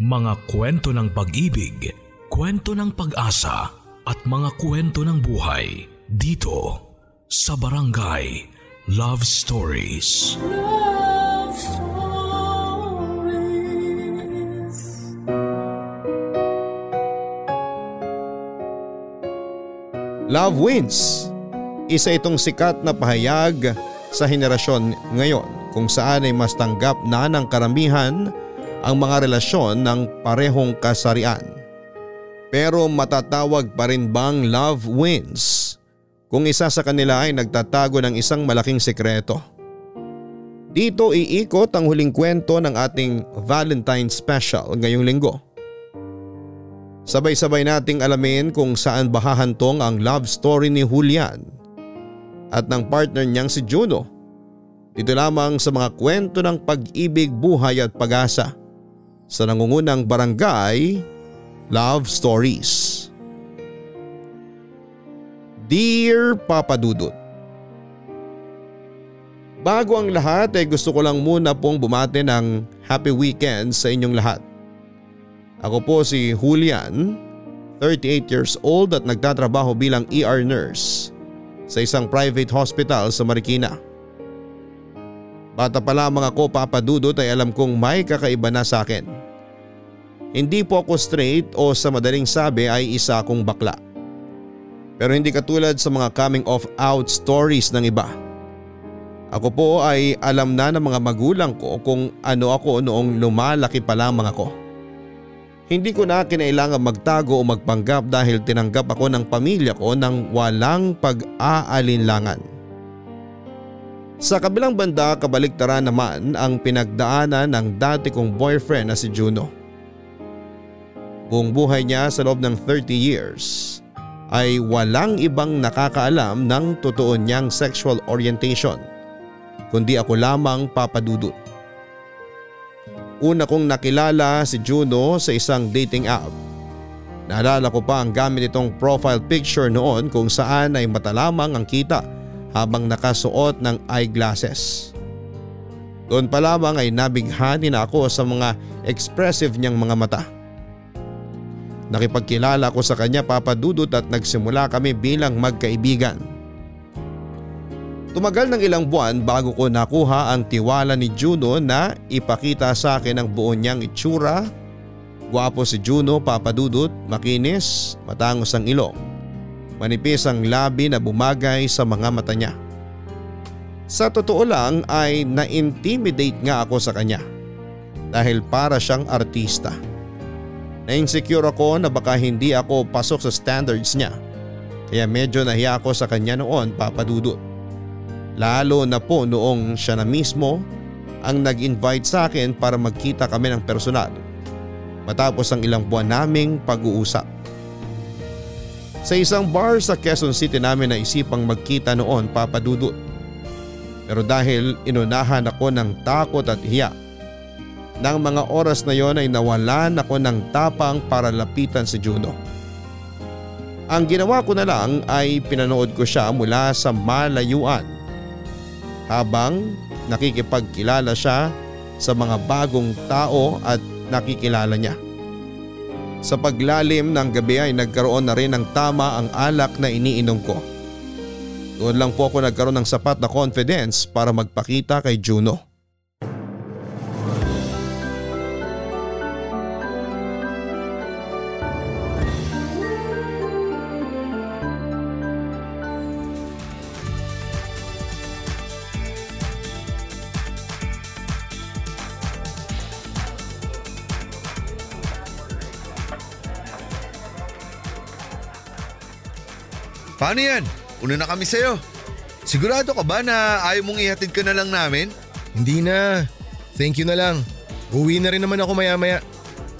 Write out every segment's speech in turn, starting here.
Mga kwento ng pag-ibig, kwento ng pag-asa at mga kwento ng buhay dito sa Barangay Love Stories. Love Stories. Love Wins. Isa itong sikat na pahayag sa henerasyon ngayon kung saan ay mas tanggap na ng karamihan ang mga relasyon ng parehong kasarian. Pero matatawag pa rin bang love wins kung isa sa kanila ay nagtatago ng isang malaking sekreto? Dito iikot ang huling kwento ng ating Valentine Special ngayong linggo. Sabay-sabay nating alamin kung saan bahahantong ang love story ni Julian at ng partner niyang si Juno. Dito lamang sa mga kwento ng pag-ibig, buhay at pag-asa sa nangungunang barangay Love Stories. Dear Papa Dudut Bago ang lahat ay gusto ko lang muna pong bumate ng happy weekend sa inyong lahat. Ako po si Julian, 38 years old at nagtatrabaho bilang ER nurse sa isang private hospital sa Marikina. Bata pa lamang ako papadudot ay alam kong may kakaiba na sa akin. Hindi po ako straight o sa madaling sabi ay isa akong bakla. Pero hindi katulad sa mga coming of out stories ng iba. Ako po ay alam na ng mga magulang ko kung ano ako noong lumalaki pa lamang ako. Hindi ko na kinailangan magtago o magpanggap dahil tinanggap ako ng pamilya ko ng walang pag-aalinlangan. Sa kabilang banda kabaliktaran naman ang pinagdaanan ng dati kong boyfriend na si Juno. Buong buhay niya sa loob ng 30 years ay walang ibang nakakaalam ng totoo niyang sexual orientation kundi ako lamang papadudot. Una kong nakilala si Juno sa isang dating app. Naalala ko pa ang gamit itong profile picture noon kung saan ay mata lamang ang kita habang nakasuot ng eyeglasses. Doon pa lamang ay nabighani na ako sa mga expressive niyang mga mata. Nakipagkilala ko sa kanya papadudot at nagsimula kami bilang magkaibigan. Tumagal ng ilang buwan bago ko nakuha ang tiwala ni Juno na ipakita sa akin ang buo niyang itsura. Gwapo si Juno papadudot, makinis, matangos ang ilong. Manipis ang labi na bumagay sa mga mata niya. Sa totoo lang ay na-intimidate nga ako sa kanya dahil para siyang artista. Na-insecure ako na baka hindi ako pasok sa standards niya kaya medyo nahiya ako sa kanya noon papadudot. Lalo na po noong siya na mismo ang nag-invite sa akin para magkita kami ng personal matapos ang ilang buwan naming pag-uusap. Sa isang bar sa Quezon City namin naisipang magkita noon papadudot. Pero dahil inunahan ako ng takot at hiya, nang mga oras na yon ay nawalan ako ng tapang para lapitan si Juno. Ang ginawa ko na lang ay pinanood ko siya mula sa malayuan habang nakikipagkilala siya sa mga bagong tao at nakikilala niya. Sa paglalim ng gabi ay nagkaroon na rin ng tama ang alak na iniinom ko. Doon lang po ako nagkaroon ng sapat na confidence para magpakita kay Juno. Paano yan? Una na kami sa'yo. Sigurado ka ba na ayaw mong ihatid ka na lang namin? Hindi na. Thank you na lang. Uwi na rin naman ako maya maya.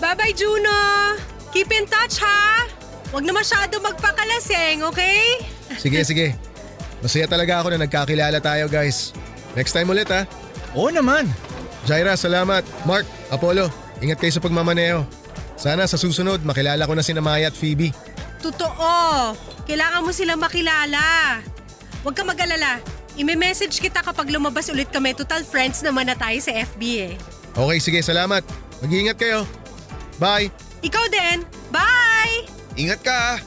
Bye-bye, Juno! Keep in touch, ha? Huwag na masyado magpakalaseng, okay? Sige, sige. Masaya talaga ako na nagkakilala tayo guys. Next time ulit ha. Oo naman. Jaira, salamat. Mark, Apollo, ingat kayo sa pagmamaneo. Sana sa susunod makilala ko na si Maya at Phoebe. Totoo. Kailangan mo silang makilala. Huwag ka mag-alala. Ime-message kita kapag lumabas ulit kami. Total friends naman na tayo sa FB eh. Okay, sige, salamat. Mag-iingat kayo. Bye! Ikaw din. Bye! Ingat ka ah.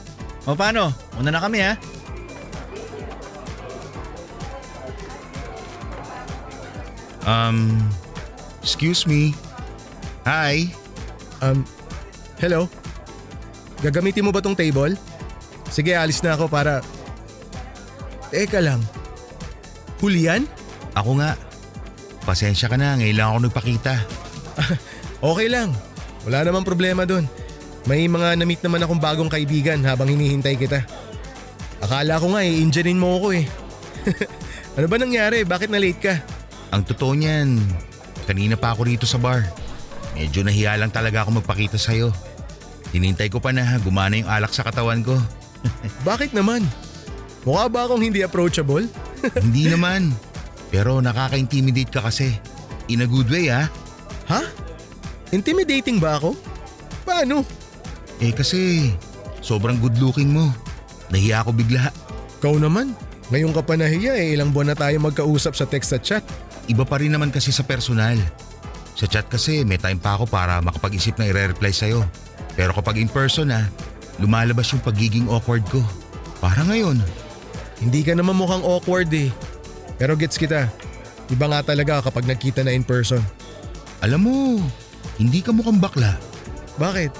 O paano? Una na kami ha. Um, excuse me. Hi. Um, hello? Gagamitin mo ba tong table? Sige, alis na ako para... Teka lang. Hulian? Ako nga. Pasensya ka na, ngayon lang ako nagpakita. Okay lang. Wala namang problema dun. May mga na-meet naman akong bagong kaibigan habang hinihintay kita. Akala ko nga eh, injanin mo ako eh. ano ba nangyari? Bakit na-late ka? Ang totoo niyan, kanina pa ako rito sa bar. Medyo nahiya lang talaga ako magpakita sa'yo. Hinintay ko pa na gumana yung alak sa katawan ko. Bakit naman? Mukha ba akong hindi approachable? Hindi naman. Pero nakaka-intimidate ka kasi. In a good way ha. Ha? Intimidating ba ako? Paano? Eh kasi sobrang good looking mo. Nahiya ako bigla. Ikaw naman. Ngayon ka pa nahiya eh, ilang buwan na tayo magkausap sa text at chat. Iba pa rin naman kasi sa personal. Sa chat kasi may time pa ako para makapag-isip na i-reply sa'yo. Pero kapag in person na, lumalabas yung pagiging awkward ko. Para ngayon. Hindi ka naman mukhang awkward eh. Pero gets kita. Iba nga talaga kapag nagkita na in person. Alam mo, hindi ka mukhang bakla. Bakit?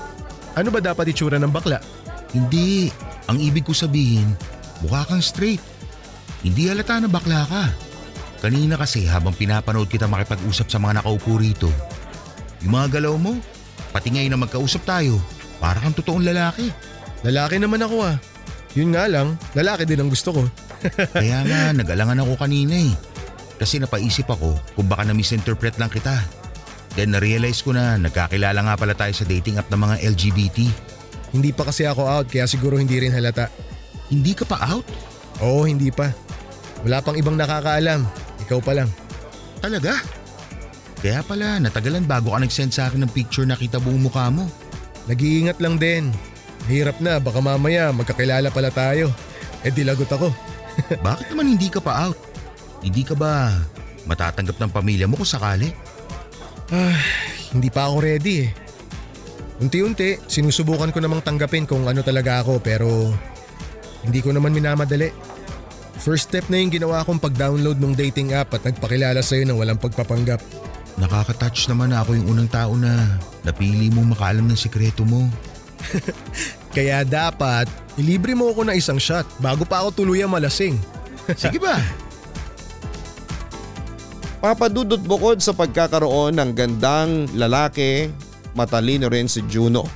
Ano ba dapat itsura ng bakla? Hindi. Ang ibig ko sabihin, mukha kang straight. Hindi halata na bakla ka. Kanina kasi habang pinapanood kita makipag-usap sa mga nakaupo rito, yung mga galaw mo, pati ngayon na magkausap tayo, para kang totoong lalaki. Lalaki naman ako ah. Yun nga lang, lalaki din ang gusto ko. Kaya nga, nag-alangan ako kanina eh. Kasi napaisip ako kung baka na-misinterpret lang kita. Then na-realize ko na nagkakilala nga pala tayo sa dating app ng mga LGBT. Hindi pa kasi ako out kaya siguro hindi rin halata. Hindi ka pa out? Oo, hindi pa. Wala pang ibang nakakaalam. Ikaw pa lang. Talaga? Kaya pala, natagalan bago ka nag-send sa akin ng picture na kita buong mukha mo. Nag-iingat lang din. Hirap na, baka mamaya magkakilala pala tayo. Eh dilagot ako. Bakit naman hindi ka pa out? Hindi ka ba matatanggap ng pamilya mo kung sakali? Hindi pa ako ready eh. Unti-unti, sinusubukan ko namang tanggapin kung ano talaga ako pero hindi ko naman minamadali. First step na yung ginawa kong pag-download ng dating app at nagpakilala sa'yo ng walang pagpapanggap. Nakaka-touch naman ako yung unang tao na napili mo makaalam ng sikreto mo. Kaya dapat, ilibre mo ako na isang shot bago pa ako tuluyang malasing. Sige ba? Papadudot bukod sa pagkakaroon ng gandang lalaki, matalino rin si Juno.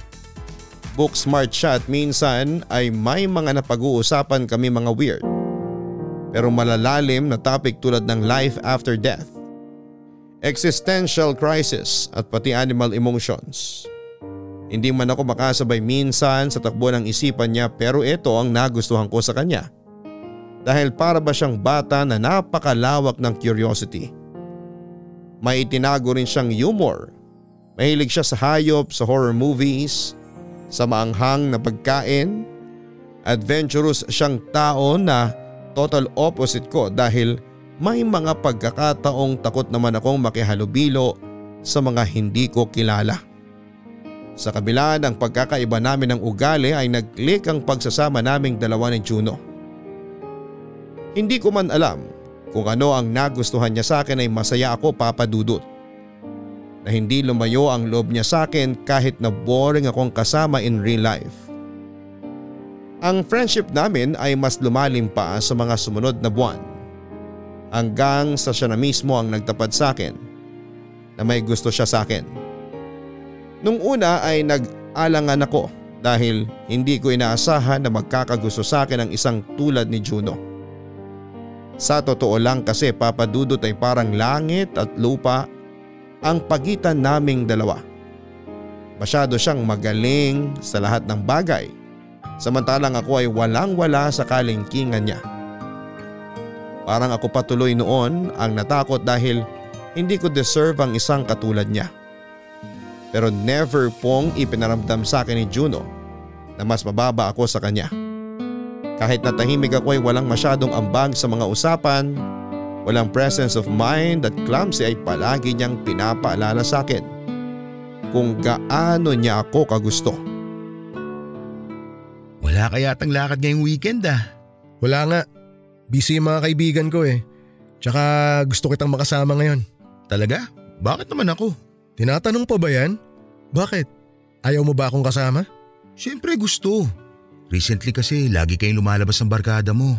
Book smart siya at minsan ay may mga napag-uusapan kami mga weird. Pero malalalim na topic tulad ng life after death, existential crisis at pati animal emotions. Hindi man ako makasabay minsan sa takbo ng isipan niya pero ito ang nagustuhan ko sa kanya. Dahil para ba siyang bata na napakalawak ng curiosity. May itinago rin siyang humor. Mahilig siya sa hayop, sa horror movies, sa maanghang na pagkain. Adventurous siyang tao na total opposite ko dahil may mga pagkakataong takot naman akong makihalubilo sa mga hindi ko kilala. Sa kabila ng pagkakaiba namin ng ugali ay nag-click ang pagsasama naming dalawa ni Juno. Hindi ko man alam kung ano ang nagustuhan niya sa akin ay masaya ako papadudot. Na hindi lumayo ang loob niya sa akin kahit na boring akong kasama in real life. Ang friendship namin ay mas lumalim pa sa mga sumunod na buwan. Hanggang sa siya na mismo ang nagtapad sa akin na may gusto siya sa akin. Nung una ay nag-alangan ako dahil hindi ko inaasahan na magkakagusto sa akin ang isang tulad ni Juno. Sa totoo lang kasi papadudot ay parang langit at lupa ang pagitan naming dalawa. Masyado siyang magaling sa lahat ng bagay samantalang ako ay walang wala sa kalingkingan niya. Parang ako patuloy noon ang natakot dahil hindi ko deserve ang isang katulad niya. Pero never pong ipinaramdam sa akin ni Juno na mas mababa ako sa kanya. Kahit natahimik ako ay walang masyadong ambag sa mga usapan, walang presence of mind at clumsy ay palagi niyang pinapaalala sa akin kung gaano niya ako kagusto. Wala kaya tang lakad ngayong weekend ah. Wala nga. Busy yung mga kaibigan ko eh. Tsaka gusto kitang makasama ngayon. Talaga? Bakit naman ako? Tinatanong pa ba yan? Bakit? Ayaw mo ba akong kasama? Siyempre gusto. Recently kasi lagi kayong lumalabas ng barkada mo.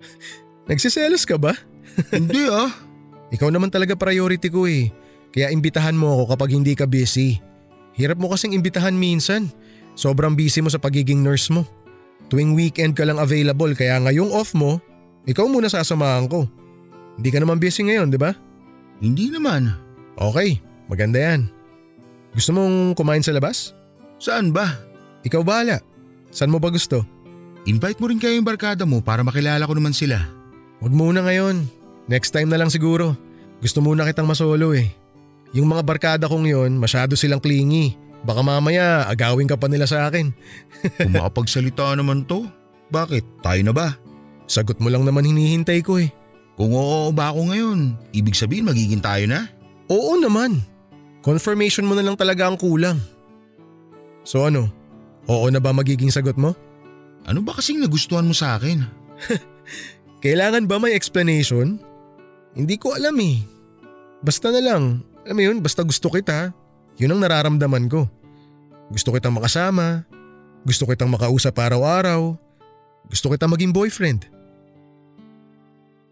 Nagsiselos ka ba? Hindi ah. Ikaw naman talaga priority ko eh. Kaya imbitahan mo ako kapag hindi ka busy. Hirap mo kasing imbitahan minsan. Sobrang busy mo sa pagiging nurse mo. Tuwing weekend ka lang available kaya ngayong off mo, ikaw muna sasamahan ko. Hindi ka naman busy ngayon, di ba? Hindi naman. Okay, maganda yan. Gusto mong kumain sa labas? Saan ba? Ikaw bahala. Saan mo ba gusto? Invite mo rin kayo yung barkada mo para makilala ko naman sila. Huwag muna ngayon. Next time na lang siguro. Gusto muna kitang masolo eh. Yung mga barkada kong yon, masyado silang clingy. Baka mamaya agawin ka pa nila sa akin. Kung makapagsalita naman to, bakit? Tayo na ba? Sagot mo lang naman hinihintay ko eh. Kung oo ba ako ngayon, ibig sabihin magiging tayo na? Oo naman. Confirmation mo na lang talaga ang kulang. So ano, oo na ba magiging sagot mo? Ano ba kasing nagustuhan mo sa akin? Kailangan ba may explanation? Hindi ko alam eh. Basta na lang, alam mo yun, basta gusto kita. Yun ang nararamdaman ko. Gusto kitang makasama. Gusto kitang makausap araw-araw. Gusto kitang maging boyfriend.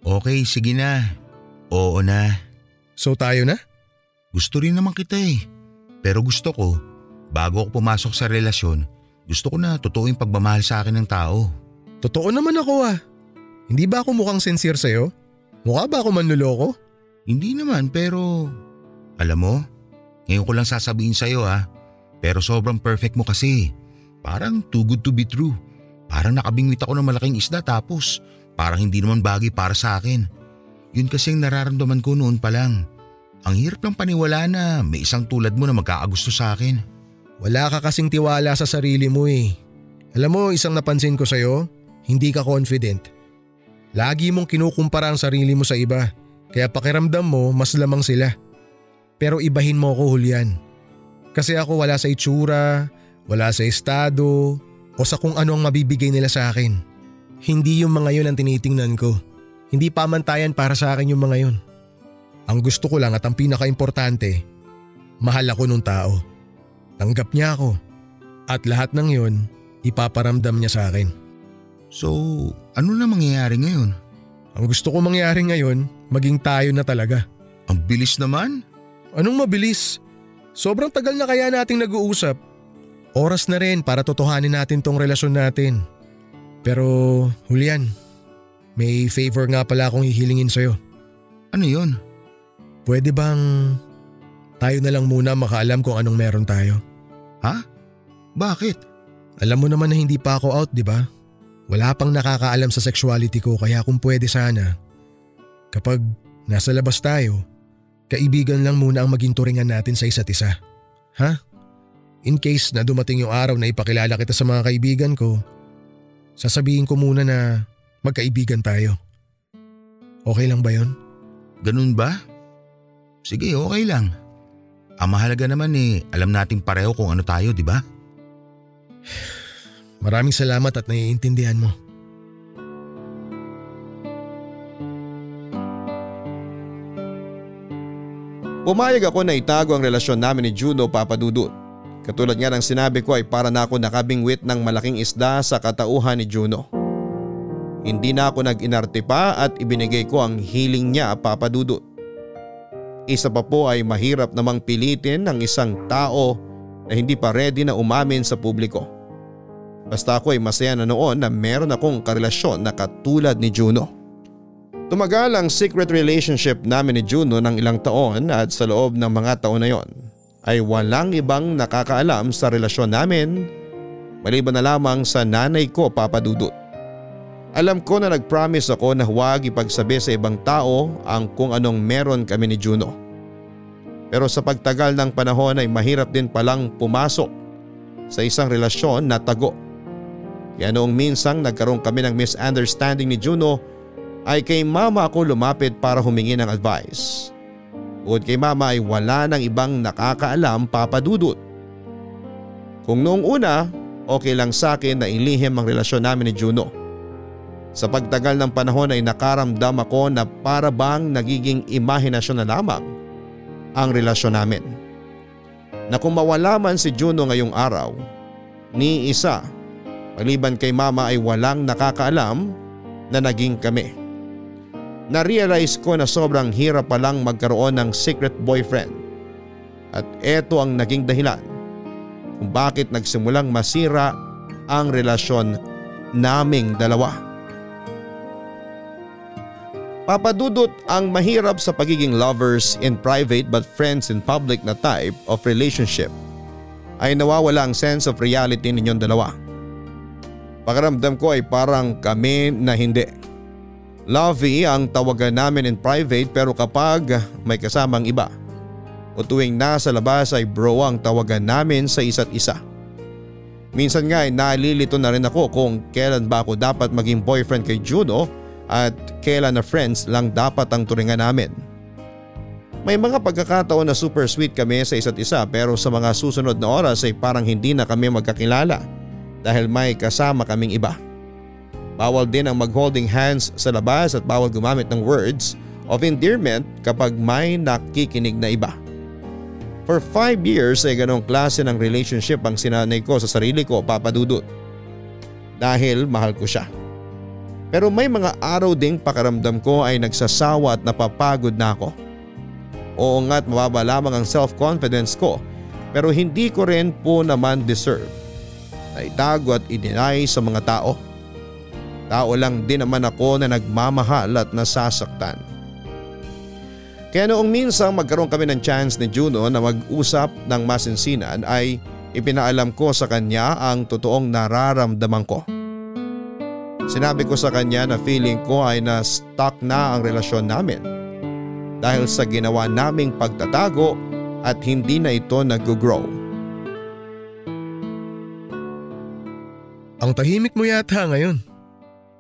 Okay, sige na. Oo na. So tayo na? Gusto rin naman kita eh. Pero gusto ko, bago ako pumasok sa relasyon, gusto ko na totoo yung pagmamahal sa akin ng tao. Totoo naman ako ah. Hindi ba ako mukhang sincere sa'yo? Mukha ba ako manluloko? Hindi naman pero… Alam mo, ngayon ko lang sasabihin sa'yo ha. Pero sobrang perfect mo kasi. Parang too good to be true. Parang nakabingwit ako ng malaking isda tapos parang hindi naman bagay para sa akin. Yun kasi ang nararamdaman ko noon pa lang. Ang hirap ng paniwala na may isang tulad mo na magkakagusto sa akin. Wala ka kasing tiwala sa sarili mo eh. Alam mo, isang napansin ko sa'yo, hindi ka confident. Lagi mong kinukumpara ang sarili mo sa iba, kaya pakiramdam mo mas lamang sila. Pero ibahin mo ako Julian. Kasi ako wala sa itsura, wala sa estado, o sa kung ano ang mabibigay nila sa akin. Hindi yung mga yun ang tinitingnan ko. Hindi pamantayan para sa akin yung mga yun. Ang gusto ko lang at ang pinaka-importante, mahal ako nung tao. Tanggap niya ako. At lahat ng yun, ipaparamdam niya sa akin. So, ano na mangyayari ngayon? Ang gusto ko mangyari ngayon, maging tayo na talaga. Ang bilis naman. Anong mabilis? Sobrang tagal na kaya nating nag-uusap. Oras na rin para totohanin natin tong relasyon natin. Pero, Julian, may favor nga pala akong hihilingin sa'yo. Ano yun? Pwede bang tayo na lang muna makaalam kung anong meron tayo? Ha? Bakit? Alam mo naman na hindi pa ako out, di ba? Wala pang nakakaalam sa sexuality ko kaya kung pwede sana. Kapag nasa labas tayo, kaibigan lang muna ang maging turingan natin sa isa't isa. Ha? In case na dumating yung araw na ipakilala kita sa mga kaibigan ko, sasabihin ko muna na magkaibigan tayo. Okay lang ba yon? Ganun ba? Sige, okay lang. Ang mahalaga naman eh, alam nating pareho kung ano tayo, di ba? Maraming salamat at naiintindihan mo. Pumayag ako na itago ang relasyon namin ni Juno Papadudut. Katulad nga ng sinabi ko ay para na ako nakabingwit ng malaking isda sa katauhan ni Juno. Hindi na ako nag-inarte pa at ibinigay ko ang hiling niya papadudot. Isa pa po ay mahirap namang pilitin ng isang tao na hindi pa ready na umamin sa publiko. Basta ako ay masaya na noon na meron akong karelasyon na katulad ni Juno. Tumagal ang secret relationship namin ni Juno ng ilang taon at sa loob ng mga taon na yon ay walang ibang nakakaalam sa relasyon namin maliban na lamang sa nanay ko papadudot. Alam ko na nag-promise ako na huwag ipagsabi sa ibang tao ang kung anong meron kami ni Juno. Pero sa pagtagal ng panahon ay mahirap din palang pumasok sa isang relasyon na tago. Kaya noong minsang nagkaroon kami ng misunderstanding ni Juno ay kay mama ako lumapit para humingi ng advice. Bukod kay mama ay wala nang ibang nakakaalam papadudot. Kung noong una, okay lang sa akin na ilihim ang relasyon namin ni Juno. Sa pagtagal ng panahon ay nakaramdam ako na para bang nagiging imahinasyon na lamang ang relasyon namin. Na kung mawala man si Juno ngayong araw, ni isa, maliban kay mama ay walang nakakaalam na naging kami. Na-realize ko na sobrang hirap palang magkaroon ng secret boyfriend. At eto ang naging dahilan kung bakit nagsimulang masira ang relasyon naming dalawa. Papadudot ang mahirap sa pagiging lovers in private but friends in public na type of relationship ay nawawala ang sense of reality ninyong dalawa. Pakaramdam ko ay parang kami na hindi. Lovey ang tawagan namin in private pero kapag may kasamang iba o tuwing nasa labas ay bro ang tawagan namin sa isa't isa. Minsan nga ay nalilito na rin ako kung kailan ba ako dapat maging boyfriend kay Juno at kailan na friends lang dapat ang turingan namin. May mga pagkakataon na super sweet kami sa isa't isa pero sa mga susunod na oras ay parang hindi na kami magkakilala dahil may kasama kaming iba. Bawal din ang mag-holding hands sa labas at bawal gumamit ng words of endearment kapag may nakikinig na iba. For 5 years ay ganong klase ng relationship ang sinanay ko sa sarili ko papadudot. Dahil mahal ko siya. Pero may mga araw ding pakaramdam ko ay nagsasawa at napapagod na ako. Oo nga't mababa lamang ang self-confidence ko pero hindi ko rin po naman deserve na itago at i-deny sa mga tao. Tao lang din naman ako na nagmamahal at nasasaktan. Kaya noong minsang magkaroon kami ng chance ni Juno na mag-usap ng masinsinan ay ipinaalam ko sa kanya ang totoong nararamdaman ko. Sinabi ko sa kanya na feeling ko ay na-stuck na ang relasyon namin dahil sa ginawa naming pagtatago at hindi na ito nag-grow. Ang tahimik mo yata ngayon.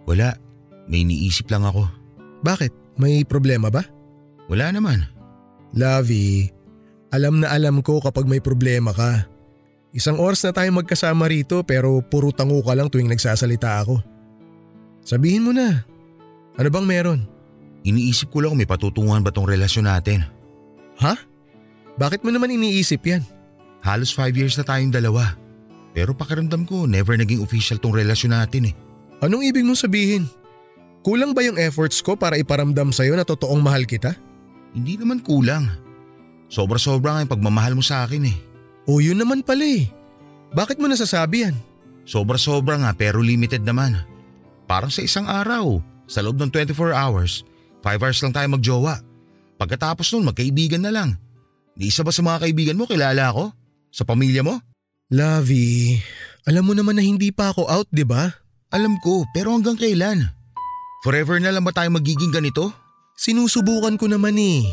Wala, may iniisip lang ako. Bakit? May problema ba? Wala naman. Lovey, alam na alam ko kapag may problema ka. Isang oras na tayo magkasama rito pero puro tango ka lang tuwing nagsasalita ako. Sabihin mo na. Ano bang meron? Iniisip ko lang kung may patutunguhan ba tong relasyon natin. Ha? Bakit mo naman iniisip yan? Halos five years na tayong dalawa. Pero pakiramdam ko never naging official tong relasyon natin eh. Anong ibig mong sabihin? Kulang ba yung efforts ko para iparamdam sa'yo na totoong mahal kita? Hindi naman kulang. Sobra-sobra nga yung pagmamahal mo sa akin eh. O yun naman pala eh. Bakit mo nasasabi yan? Sobra-sobra nga pero limited naman. Parang sa isang araw, sa loob ng 24 hours, 5 hours lang tayo magjowa. Pagkatapos nun magkaibigan na lang. Di isa ba sa mga kaibigan mo kilala ako? Sa pamilya mo? Lovey, alam mo naman na hindi pa ako out, di ba? Alam ko, pero hanggang kailan? Forever na lang ba tayo magiging ganito? Sinusubukan ko naman eh.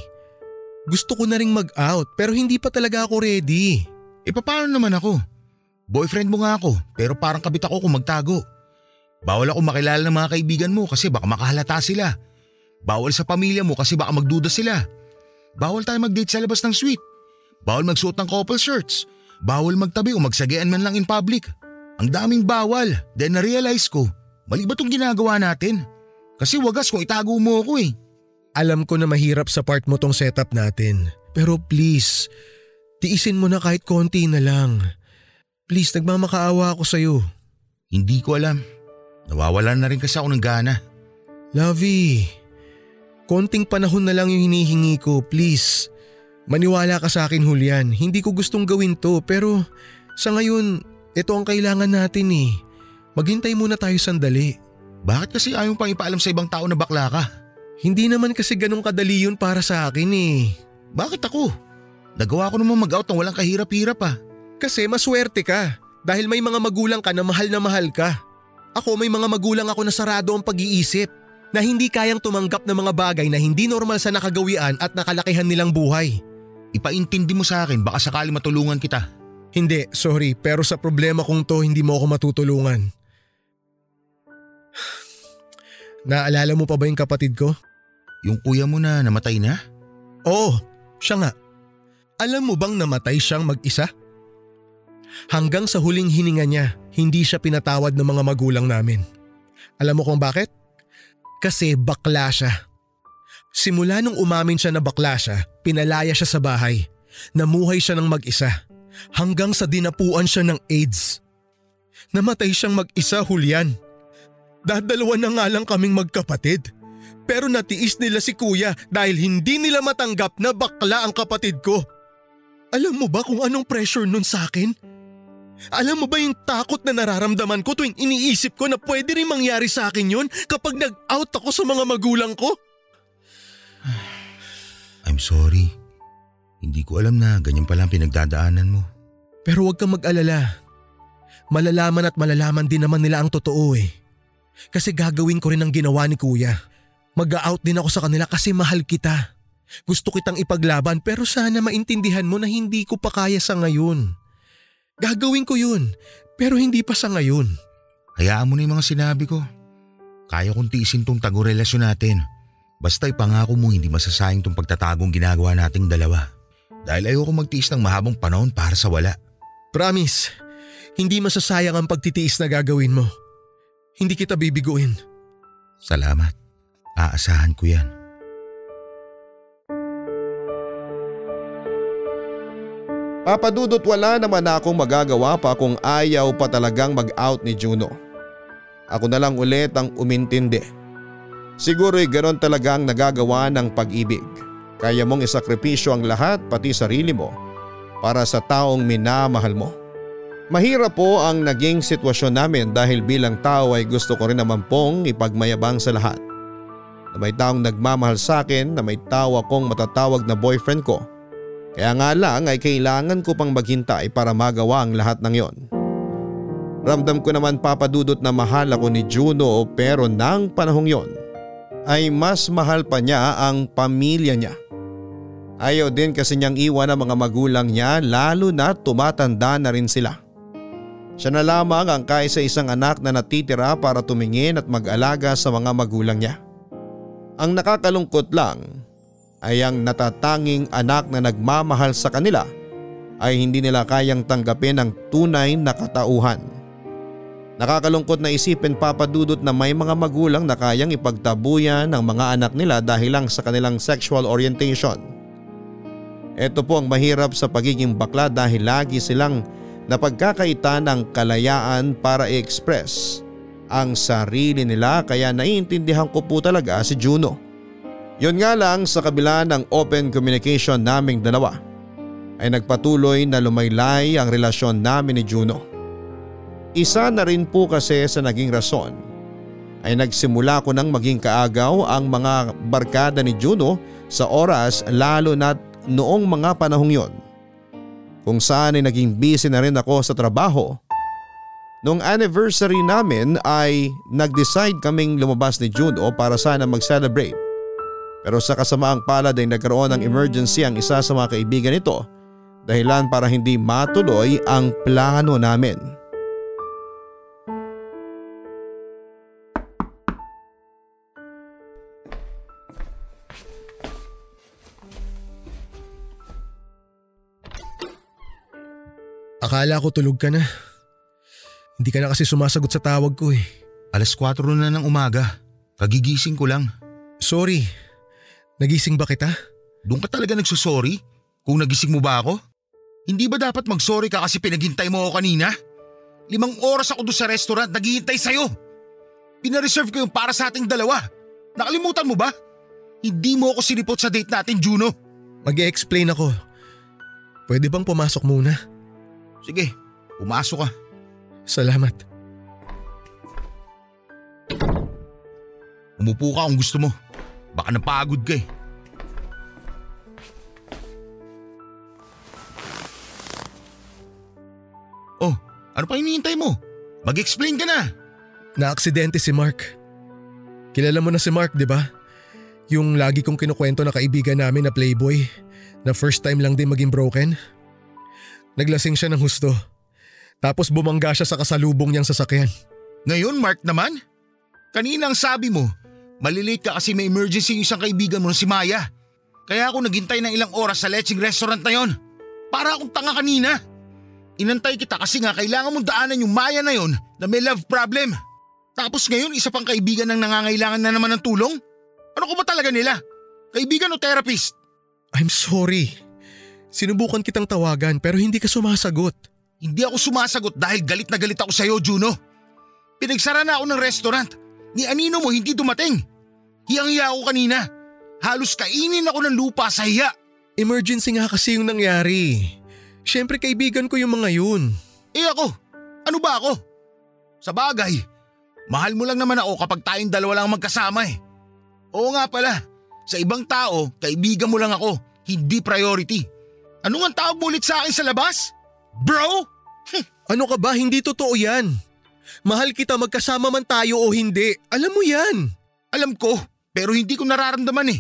Gusto ko na ring mag-out pero hindi pa talaga ako ready. E paano naman ako? Boyfriend mo nga ako pero parang kabit ako kung magtago. Bawal ako makilala ng mga kaibigan mo kasi baka makahalata sila. Bawal sa pamilya mo kasi baka magduda sila. Bawal tayo mag-date sa labas ng suite. Bawal magsuot ng couple shirts. Bawal magtabi o magsagian man lang in public. Ang daming bawal. Then na-realize ko, mali ba itong ginagawa natin? Kasi wagas kung itago mo ako eh. Alam ko na mahirap sa part mo tong setup natin. Pero please, tiisin mo na kahit konti na lang. Please, nagmamakaawa ako sa'yo. Hindi ko alam. Nawawalan na rin kasi ako ng gana. Lovey, konting panahon na lang yung hinihingi ko, please. Maniwala ka sa akin, Julian. Hindi ko gustong gawin to pero sa ngayon, ito ang kailangan natin eh. Maghintay muna tayo sandali. Bakit kasi ayaw pang ipaalam sa ibang tao na bakla ka? Hindi naman kasi ganun kadali yun para sa akin eh. Bakit ako? Nagawa ko naman mag-out ng walang kahirap-hirap ah. Kasi maswerte ka dahil may mga magulang ka na mahal na mahal ka. Ako may mga magulang ako na sarado ang pag-iisip na hindi kayang tumanggap ng mga bagay na hindi normal sa nakagawian at nakalakihan nilang buhay. Ipaintindi mo sa akin baka sakali matulungan kita. Hindi, sorry, pero sa problema kong to hindi mo ako matutulungan. Naalala mo pa ba yung kapatid ko? Yung kuya mo na namatay na? Oo, Siya nga, alam mo bang namatay siyang mag-isa? Hanggang sa huling hininga niya, hindi siya pinatawad ng mga magulang namin. Alam mo kung bakit? Kasi bakla siya. Simula nung umamin siya na bakla siya, pinalaya siya sa bahay. Namuhay siya ng mag-isa. Hanggang sa dinapuan siya ng AIDS. Namatay siyang mag-isa, Julian. Dadalawa na nga lang kaming magkapatid. Pero natiis nila si kuya dahil hindi nila matanggap na bakla ang kapatid ko. Alam mo ba kung anong pressure nun sa akin? Alam mo ba yung takot na nararamdaman ko tuwing iniisip ko na pwede rin mangyari sa akin yun kapag nag-out ako sa mga magulang ko? I'm sorry. Hindi ko alam na ganyan pala ang pinagdadaanan mo. Pero huwag kang mag-alala. Malalaman at malalaman din naman nila ang totoo eh. Kasi gagawin ko rin ang ginawa ni kuya. Mag-out din ako sa kanila kasi mahal kita. Gusto kitang ipaglaban pero sana maintindihan mo na hindi ko pa kaya sa ngayon. Gagawin ko yun, pero hindi pa sa ngayon. Hayaan mo na yung mga sinabi ko. Kaya kong tiisin tong tago-relasyon natin. Basta ipangako mo hindi masasayang tong pagtatagong ginagawa nating dalawa. Dahil ayoko magtiis ng mahabang panahon para sa wala. Promise, hindi masasayang ang pagtitiis na gagawin mo. Hindi kita bibiguin. Salamat. Aasahan ko yan. Papadudot wala naman akong magagawa pa kung ayaw pa talagang mag-out ni Juno. Ako na lang ulit ang umintindi. Siguro'y ganon talagang nagagawa ng pag-ibig. Kaya mong isakripisyo ang lahat pati sarili mo para sa taong minamahal mo. Mahirap po ang naging sitwasyon namin dahil bilang tao ay gusto ko rin naman pong ipagmayabang sa lahat. Na may taong nagmamahal sa akin na may tao akong matatawag na boyfriend ko kaya nga lang ay kailangan ko pang maghintay para magawa ang lahat ng yon. Ramdam ko naman papadudot na mahal ako ni Juno pero nang panahong yon ay mas mahal pa niya ang pamilya niya. Ayaw din kasi niyang iwan ang mga magulang niya lalo na tumatanda na rin sila. Siya na lamang ang kaisa isang anak na natitira para tumingin at mag-alaga sa mga magulang niya. Ang nakakalungkot lang ay ang natatanging anak na nagmamahal sa kanila ay hindi nila kayang tanggapin ang tunay na katauhan. Nakakalungkot na isipin papadudot na may mga magulang na kayang ipagtabuyan ng mga anak nila dahil lang sa kanilang sexual orientation. Ito po ang mahirap sa pagiging bakla dahil lagi silang napagkakaita ng kalayaan para i-express ang sarili nila kaya naiintindihan ko po talaga si Juno. Yun nga lang sa kabila ng open communication naming dalawa ay nagpatuloy na lumaylay ang relasyon namin ni Juno. Isa na rin po kasi sa naging rason ay nagsimula ko nang maging kaagaw ang mga barkada ni Juno sa oras lalo na noong mga panahong yon. Kung saan ay naging busy na rin ako sa trabaho. Noong anniversary namin ay nag-decide kaming lumabas ni Juno para sana mag-celebrate. Pero sa kasamaang palad ay nagkaroon ng emergency ang isa sa mga kaibigan nito dahilan para hindi matuloy ang plano namin. Akala ko tulog ka na. Hindi ka na kasi sumasagot sa tawag ko eh. Alas 4 na ng umaga. Kagigising ko lang. Sorry. Nagising ba kita? Doon ka talaga nagsusorry? Kung nagising mo ba ako? Hindi ba dapat mag-sorry ka kasi pinaghintay mo ako kanina? Limang oras ako doon sa restaurant naghihintay sa'yo. Pinareserve ko yung para sa ating dalawa. Nakalimutan mo ba? Hindi mo ako sinipot sa date natin, Juno. mag explain ako. Pwede bang pumasok muna? Sige, pumasok ka. Salamat. Umupo ka kung gusto mo. Baka napagod ka eh. Oh, ano pa hinihintay mo? Mag-explain ka na. Naaksidente si Mark. Kilala mo na si Mark, di ba? Yung lagi kong kinukwento na kaibigan namin na playboy na first time lang din maging broken. Naglasing siya ng husto. Tapos bumangga siya sa kasalubong niyang sasakyan. Ngayon, Mark naman? Kanina ang sabi mo, malilate ka kasi may emergency yung isang kaibigan mo na si Maya. Kaya ako naghintay ng ilang oras sa leching restaurant na yon. Para akong tanga kanina. Inantay kita kasi nga kailangan mong daanan yung Maya na yon na may love problem. Tapos ngayon isa pang kaibigan ng nangangailangan na naman ng tulong? Ano ko ba talaga nila? Kaibigan o therapist? I'm sorry. Sinubukan kitang tawagan pero hindi ka sumasagot. Hindi ako sumasagot dahil galit na galit ako sa'yo, Juno. Pinagsara na ako ng restaurant. Ni Anino mo hindi dumating. Hiyang-hiya ako kanina. Halos kainin ako ng lupa sa hiya. Emergency nga kasi yung nangyari. Siyempre kaibigan ko yung mga yun. Eh ako, ano ba ako? Sa bagay, mahal mo lang naman ako kapag tayong dalawa lang magkasama eh. Oo nga pala, sa ibang tao, kaibigan mo lang ako, hindi priority. Ano nga tawag mo ulit sa akin sa labas? Bro? Ano ka ba? Hindi totoo yan. Mahal kita magkasama man tayo o hindi. Alam mo yan. Alam ko, pero hindi ko nararamdaman eh.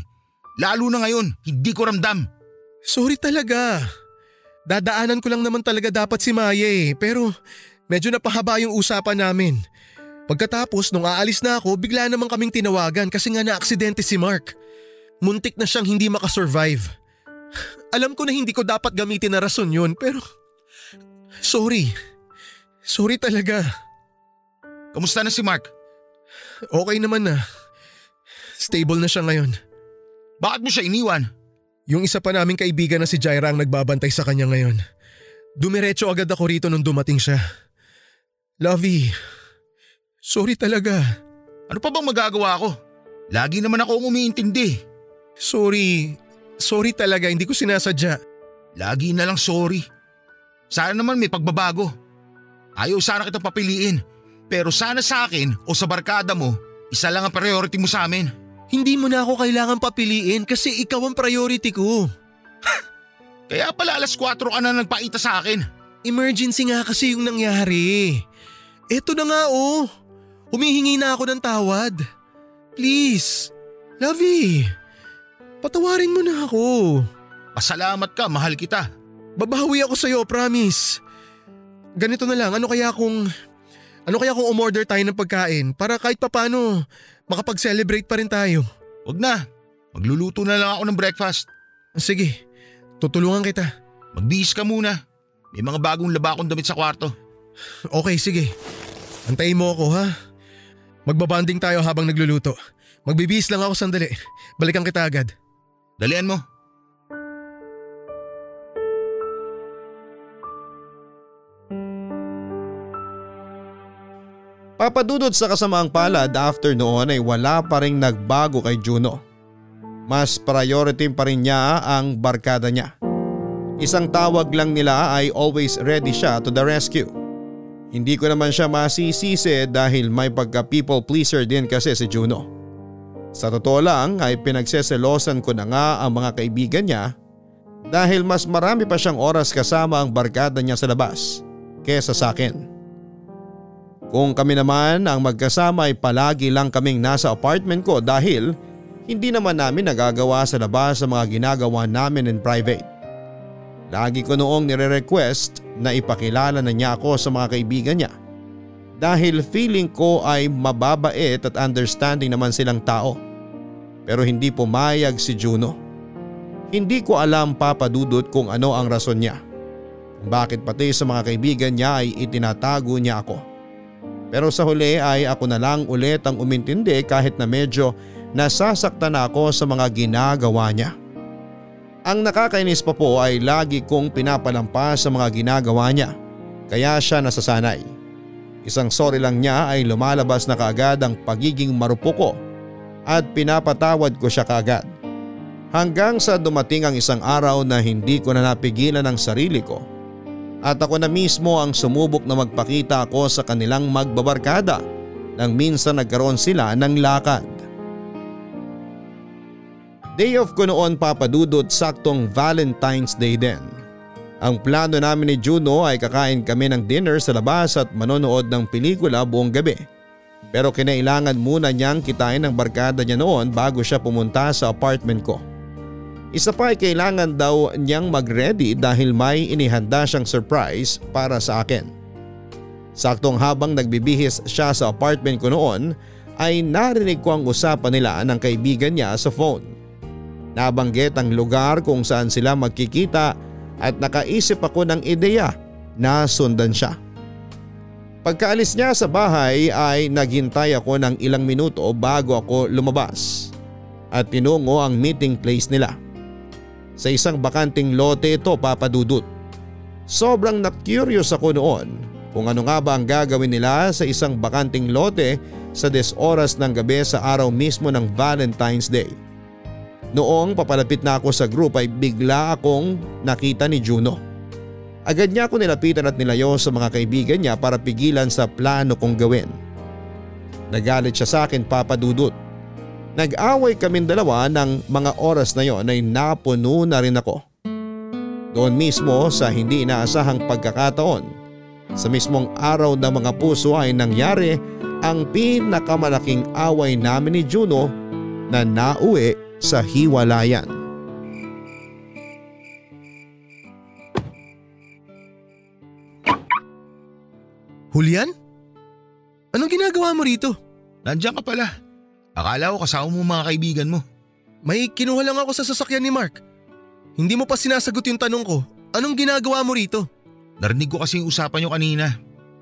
Lalo na ngayon, hindi ko ramdam. Sorry talaga. Dadaanan ko lang naman talaga dapat si Maya eh. Pero medyo napahaba yung usapan namin. Pagkatapos nung aalis na ako, bigla naman kaming tinawagan kasi nga na-aksidente si Mark. Muntik na siyang hindi makasurvive. Alam ko na hindi ko dapat gamitin na rason yun pero... Sorry. Sorry talaga. Kamusta na si Mark? Okay naman na. Stable na siya ngayon. Bakit mo siya iniwan? Yung isa pa naming kaibigan na si Jaira ang nagbabantay sa kanya ngayon. Dumiretso agad ako rito nung dumating siya. Lovey, sorry talaga. Ano pa bang magagawa ko? Lagi naman ako umiintindi. Sorry, sorry talaga hindi ko sinasadya. Lagi na lang sorry. Sana naman may pagbabago. Ayaw sana kitang papiliin. Pero sana sa akin o sa barkada mo, isa lang ang priority mo sa amin. Hindi mo na ako kailangan papiliin kasi ikaw ang priority ko. Kaya pala alas 4 ka na nagpaita sa akin. Emergency nga kasi yung nangyari. Eto na nga oh. Humihingi na ako ng tawad. Please, Lovey, patawarin mo na ako. Pasalamat ka, mahal kita. Babawi ako sa'yo, promise. Ganito na lang, ano kaya kung... Ano kaya kung umorder tayo ng pagkain para kahit papano makapag-celebrate pa rin tayo? Wag na. Magluluto na lang ako ng breakfast. Sige, tutulungan kita. Magbihis ka muna. May mga bagong laba akong damit sa kwarto. Okay, sige. Antayin mo ako ha. Magbabanding tayo habang nagluluto. Magbibihis lang ako sandali. Balikan kita agad. Dalian mo. Papadudod sa kasamaang palad after noon ay wala pa rin nagbago kay Juno. Mas priority pa rin niya ang barkada niya. Isang tawag lang nila ay always ready siya to the rescue. Hindi ko naman siya masisisi dahil may pagka people pleaser din kasi si Juno. Sa totoo lang ay pinagseselosan ko na nga ang mga kaibigan niya dahil mas marami pa siyang oras kasama ang barkada niya sa labas kesa sa akin. Kung kami naman ang magkasama ay palagi lang kaming nasa apartment ko dahil hindi naman namin nagagawa sa labas sa mga ginagawa namin in private. Lagi ko noong nire-request na ipakilala na niya ako sa mga kaibigan niya dahil feeling ko ay mababait at understanding naman silang tao. Pero hindi pumayag si Juno. Hindi ko alam papadudot kung ano ang rason niya. Kung bakit pati sa mga kaibigan niya ay itinatago niya ako. Pero sa huli ay ako na lang ulit ang umintindi kahit na medyo nasasaktan ako sa mga ginagawa niya. Ang nakakainis pa po ay lagi kong pinapalampas sa mga ginagawa niya kaya siya nasasanay. Isang sorry lang niya ay lumalabas na kaagad ang pagiging marupok ko at pinapatawad ko siya kaagad. Hanggang sa dumating ang isang araw na hindi ko na napigilan ang sarili ko at ako na mismo ang sumubok na magpakita ako sa kanilang magbabarkada nang minsan nagkaroon sila ng lakad. Day off ko noon papadudot saktong Valentine's Day din. Ang plano namin ni Juno ay kakain kami ng dinner sa labas at manonood ng pelikula buong gabi. Pero kinailangan muna niyang kitain ng barkada niya noon bago siya pumunta sa apartment ko. Isa pa ay kailangan daw niyang mag-ready dahil may inihanda siyang surprise para sa akin. Saktong habang nagbibihis siya sa apartment ko noon ay narinig ko ang usapan nila ng kaibigan niya sa phone. Nabanggit ang lugar kung saan sila magkikita at nakaisip ako ng ideya na sundan siya. Pagkaalis niya sa bahay ay naghintay ako ng ilang minuto bago ako lumabas at tinungo ang meeting place nila. Sa isang bakanting lote ito papadudot. Sobrang na-curious ako noon kung ano nga ba ang gagawin nila sa isang bakanting lote sa des oras ng gabi sa araw mismo ng Valentine's Day. Noong papalapit na ako sa group ay bigla akong nakita ni Juno. Agad niya ako nilapitan at nilayo sa mga kaibigan niya para pigilan sa plano kong gawin. Nagalit siya sa akin papadudot. Nag-away kaming dalawa ng mga oras na yon ay napuno na rin ako. Doon mismo sa hindi inaasahang pagkakataon, sa mismong araw ng mga puso ay nangyari ang pinakamalaking away namin ni Juno na nauwi sa hiwalayan. Julian? Anong ginagawa mo rito? Nandiyan ka pala. Akala ko kasama mo mga kaibigan mo. May kinuha lang ako sa sasakyan ni Mark. Hindi mo pa sinasagot yung tanong ko. Anong ginagawa mo rito? Narinig ko kasi yung usapan nyo kanina.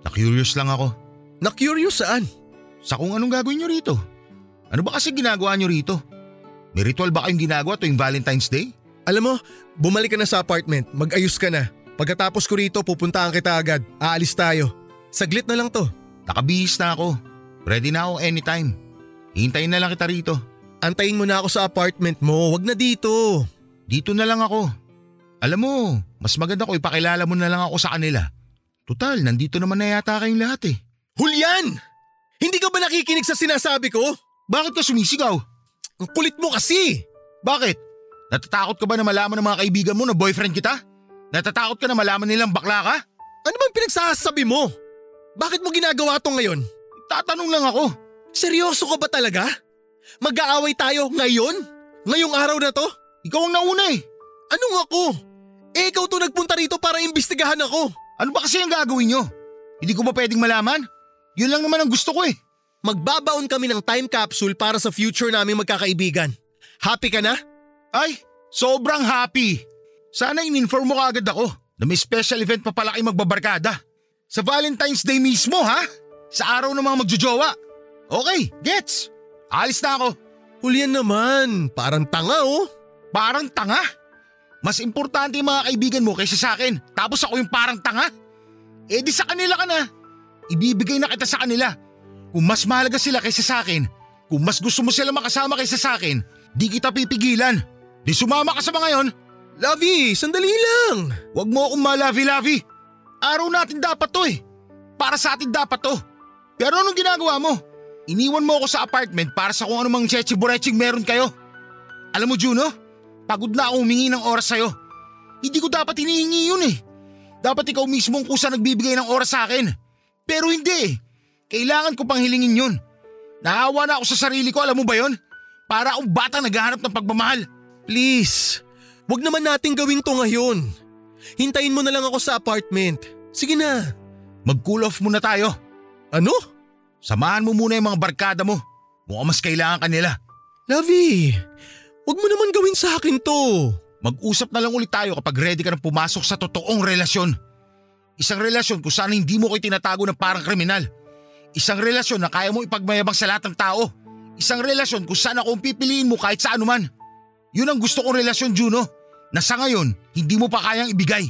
Na-curious lang ako. Na-curious saan? Sa kung anong gagawin nyo rito. Ano ba kasi ginagawa nyo rito? May ritual ba kayong ginagawa tuwing Valentine's Day? Alam mo, bumalik ka na sa apartment. Mag-ayos ka na. Pagkatapos ko rito, pupuntahan kita agad. Aalis tayo. Saglit na lang to. Nakabihis na ako. Ready na ako anytime. Hintayin na lang kita rito. Antayin mo na ako sa apartment mo. Wag na dito. Dito na lang ako. Alam mo, mas maganda ko ipakilala mo na lang ako sa kanila. Total, nandito naman na yata kayong lahat eh. Julian! Hindi ka ba nakikinig sa sinasabi ko? Bakit ka sumisigaw? Ang kulit mo kasi! Bakit? Natatakot ka ba na malaman ng mga kaibigan mo na boyfriend kita? Natatakot ka na malaman nilang bakla ka? Ano bang pinagsasabi mo? Bakit mo ginagawa to ngayon? Tatanong lang ako. Seryoso ka ba talaga? Mag-aaway tayo ngayon? Ngayong araw na to? Ikaw ang nauna eh. Anong ako? Eh ikaw to nagpunta rito para imbestigahan ako. Ano ba kasi ang gagawin nyo? Hindi ko ba pwedeng malaman? Yun lang naman ang gusto ko eh. Magbabaon kami ng time capsule para sa future naming magkakaibigan. Happy ka na? Ay, sobrang happy. Sana in-inform mo kaagad ako na may special event pa pala kayo magbabarkada. Sa Valentine's Day mismo ha? Sa araw ng mga magjojowa. Okay, gets. Alis na ako. Julian naman, parang tanga oh. Parang tanga? Mas importante yung mga kaibigan mo kaysa sa akin. Tapos ako yung parang tanga? Eh di sa kanila ka na. Ibibigay na kita sa kanila. Kung mas mahalaga sila kaysa sa akin, kung mas gusto mo sila makasama kaysa sa akin, di kita pipigilan. Di sumama ka sa mga yon. Lavi, sandali lang. Huwag mo akong malavi-lavi. Araw natin dapat to eh. Para sa atin dapat to. Pero anong ginagawa mo? Iniwan mo ako sa apartment para sa kung anumang chechi-boreching meron kayo. Alam mo Juno, pagod na ako humingi ng oras sa'yo. Hindi ko dapat hinihingi yun eh. Dapat ikaw mismo ang kusa nagbibigay ng oras sa akin. Pero hindi eh. Kailangan ko pang hilingin yun. Nahawa na ako sa sarili ko, alam mo ba yon? Para akong bata naghahanap ng pagmamahal. Please, wag naman nating gawin to ngayon. Hintayin mo na lang ako sa apartment. Sige na. Mag-cool off muna tayo. Ano? Samahan mo muna yung mga barkada mo. Mukhang mas kailangan kanila. Lavi, wag mo naman gawin sa akin to. Mag-usap na lang ulit tayo kapag ready ka na pumasok sa totoong relasyon. Isang relasyon kung saan hindi mo ko tinatago ng parang kriminal. Isang relasyon na kaya mo ipagmayabang sa lahat ng tao. Isang relasyon kung saan ako ang pipiliin mo kahit sa anuman. Yun ang gusto kong relasyon, Juno. Na sa ngayon, hindi mo pa kayang ibigay.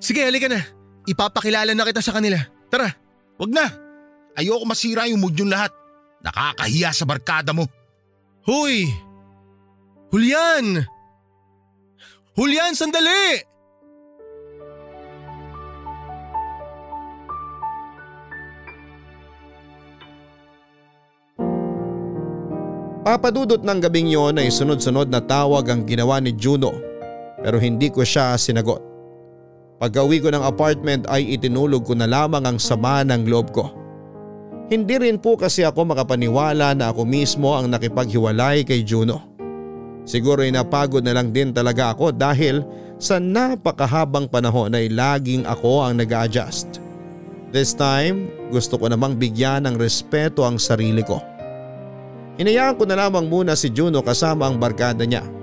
Sige, halika na. Ipapakilala na kita sa kanila. Tara. Wag na. Ayoko masira yung mood yung lahat. Nakakahiya sa barkada mo. Hoy! Julian! Julian, sandali! Papadudot ng gabing yon ay sunod-sunod na tawag ang ginawa ni Juno pero hindi ko siya sinagot. Pag-uwi ko ng apartment ay itinulog ko na lamang ang sama ng loob ko. Hindi rin po kasi ako makapaniwala na ako mismo ang nakipaghiwalay kay Juno. Siguro ay napagod na lang din talaga ako dahil sa napakahabang panahon ay laging ako ang nag adjust This time, gusto ko namang bigyan ng respeto ang sarili ko. Hinayaan ko na lamang muna si Juno kasama ang barkada niya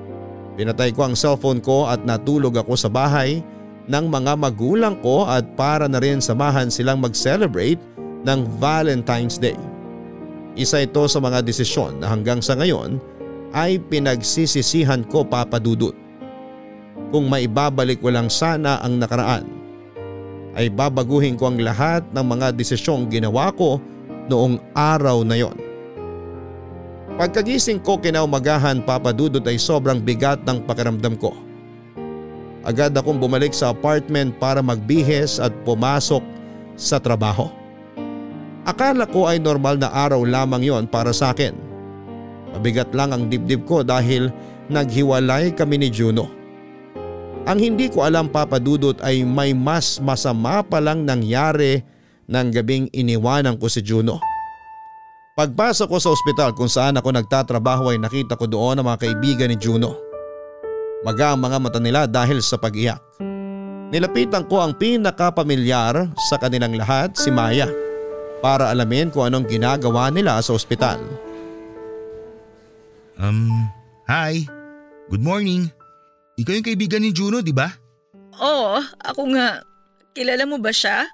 Pinatay ko ang cellphone ko at natulog ako sa bahay ng mga magulang ko at para na rin samahan silang mag-celebrate ng Valentine's Day. Isa ito sa mga desisyon na hanggang sa ngayon ay pinagsisisihan ko papadudot. Kung maibabalik ko lang sana ang nakaraan, ay babaguhin ko ang lahat ng mga desisyong ginawa ko noong araw na yon. Pagkagising ko kinaumagahan papadudot ay sobrang bigat ng pakiramdam ko. Agad akong bumalik sa apartment para magbihes at pumasok sa trabaho. Akala ko ay normal na araw lamang yon para sa akin. Mabigat lang ang dibdib ko dahil naghiwalay kami ni Juno. Ang hindi ko alam papadudot ay may mas masama palang nangyari ng gabing iniwanan ko si Juno. Pagpasok ko sa ospital kung saan ako nagtatrabaho ay nakita ko doon ang mga kaibigan ni Juno. Maga ang mga mata nila dahil sa pag-iyak. Nilapitan ko ang pinakapamilyar sa kanilang lahat si Maya para alamin kung anong ginagawa nila sa ospital. Um, hi. Good morning. Ikaw yung kaibigan ni Juno, di ba? Oo, ako nga. Kilala mo ba siya?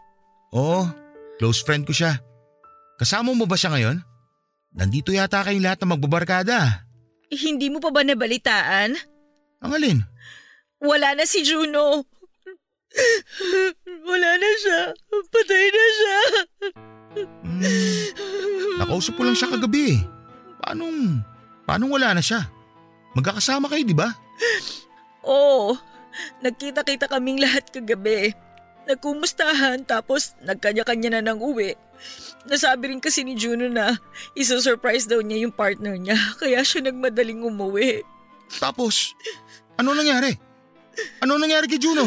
Oo, close friend ko siya. Kasama mo ba siya ngayon? Nandito yata kayong lahat na magbabarkada. Eh, hindi mo pa ba nabalitaan? Ang alin? Wala na si Juno. Wala na siya. Patay na siya. Hmm, nakausap ko lang siya kagabi eh. Paano, paano wala na siya? Magkakasama kayo di ba? Oo. Nagkita-kita kaming lahat kagabi. Nagkumustahan tapos nagkanya-kanya na ng uwi. Nasabi rin kasi ni Juno na isa-surprise daw niya yung partner niya kaya siya nagmadaling umuwi. Tapos, ano nangyari? Ano nangyari kay Juno?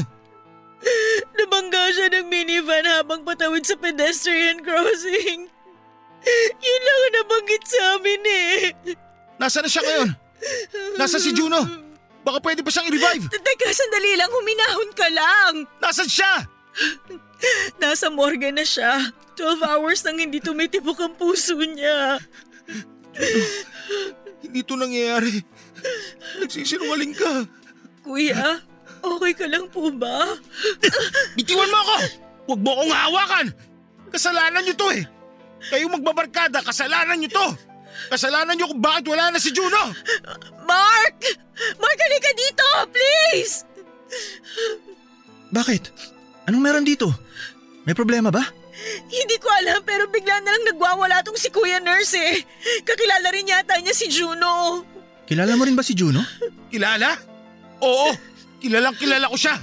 Nabangga siya ng minivan habang patawid sa pedestrian crossing. Yun lang ang nabanggit sa amin eh. Nasaan na siya ngayon? Nasa si Juno? Baka pwede pa siyang i-revive. Teka, sandali lang, huminahon ka lang. Nasaan siya? Nasa morgue na siya. 12 hours nang hindi tumitibok ang puso niya. Hindi to nangyayari. Nagsisinungaling ka. Kuya, okay ka lang po ba? Bitiwan mo ako! Huwag mo akong hawakan! Kasalanan niyo to eh! Kayo magbabarkada, kasalanan niyo to! Kasalanan niyo kung bakit wala na si Juno! Mark! Mark, halika dito! Please! Bakit? Anong meron dito? May problema ba? Hindi ko alam pero bigla na lang nagwawala tong si Kuya Nurse eh. Kakilala rin yata niya si Juno. Kilala mo rin ba si Juno? Kilala? Oo! Kilalang kilala ko siya!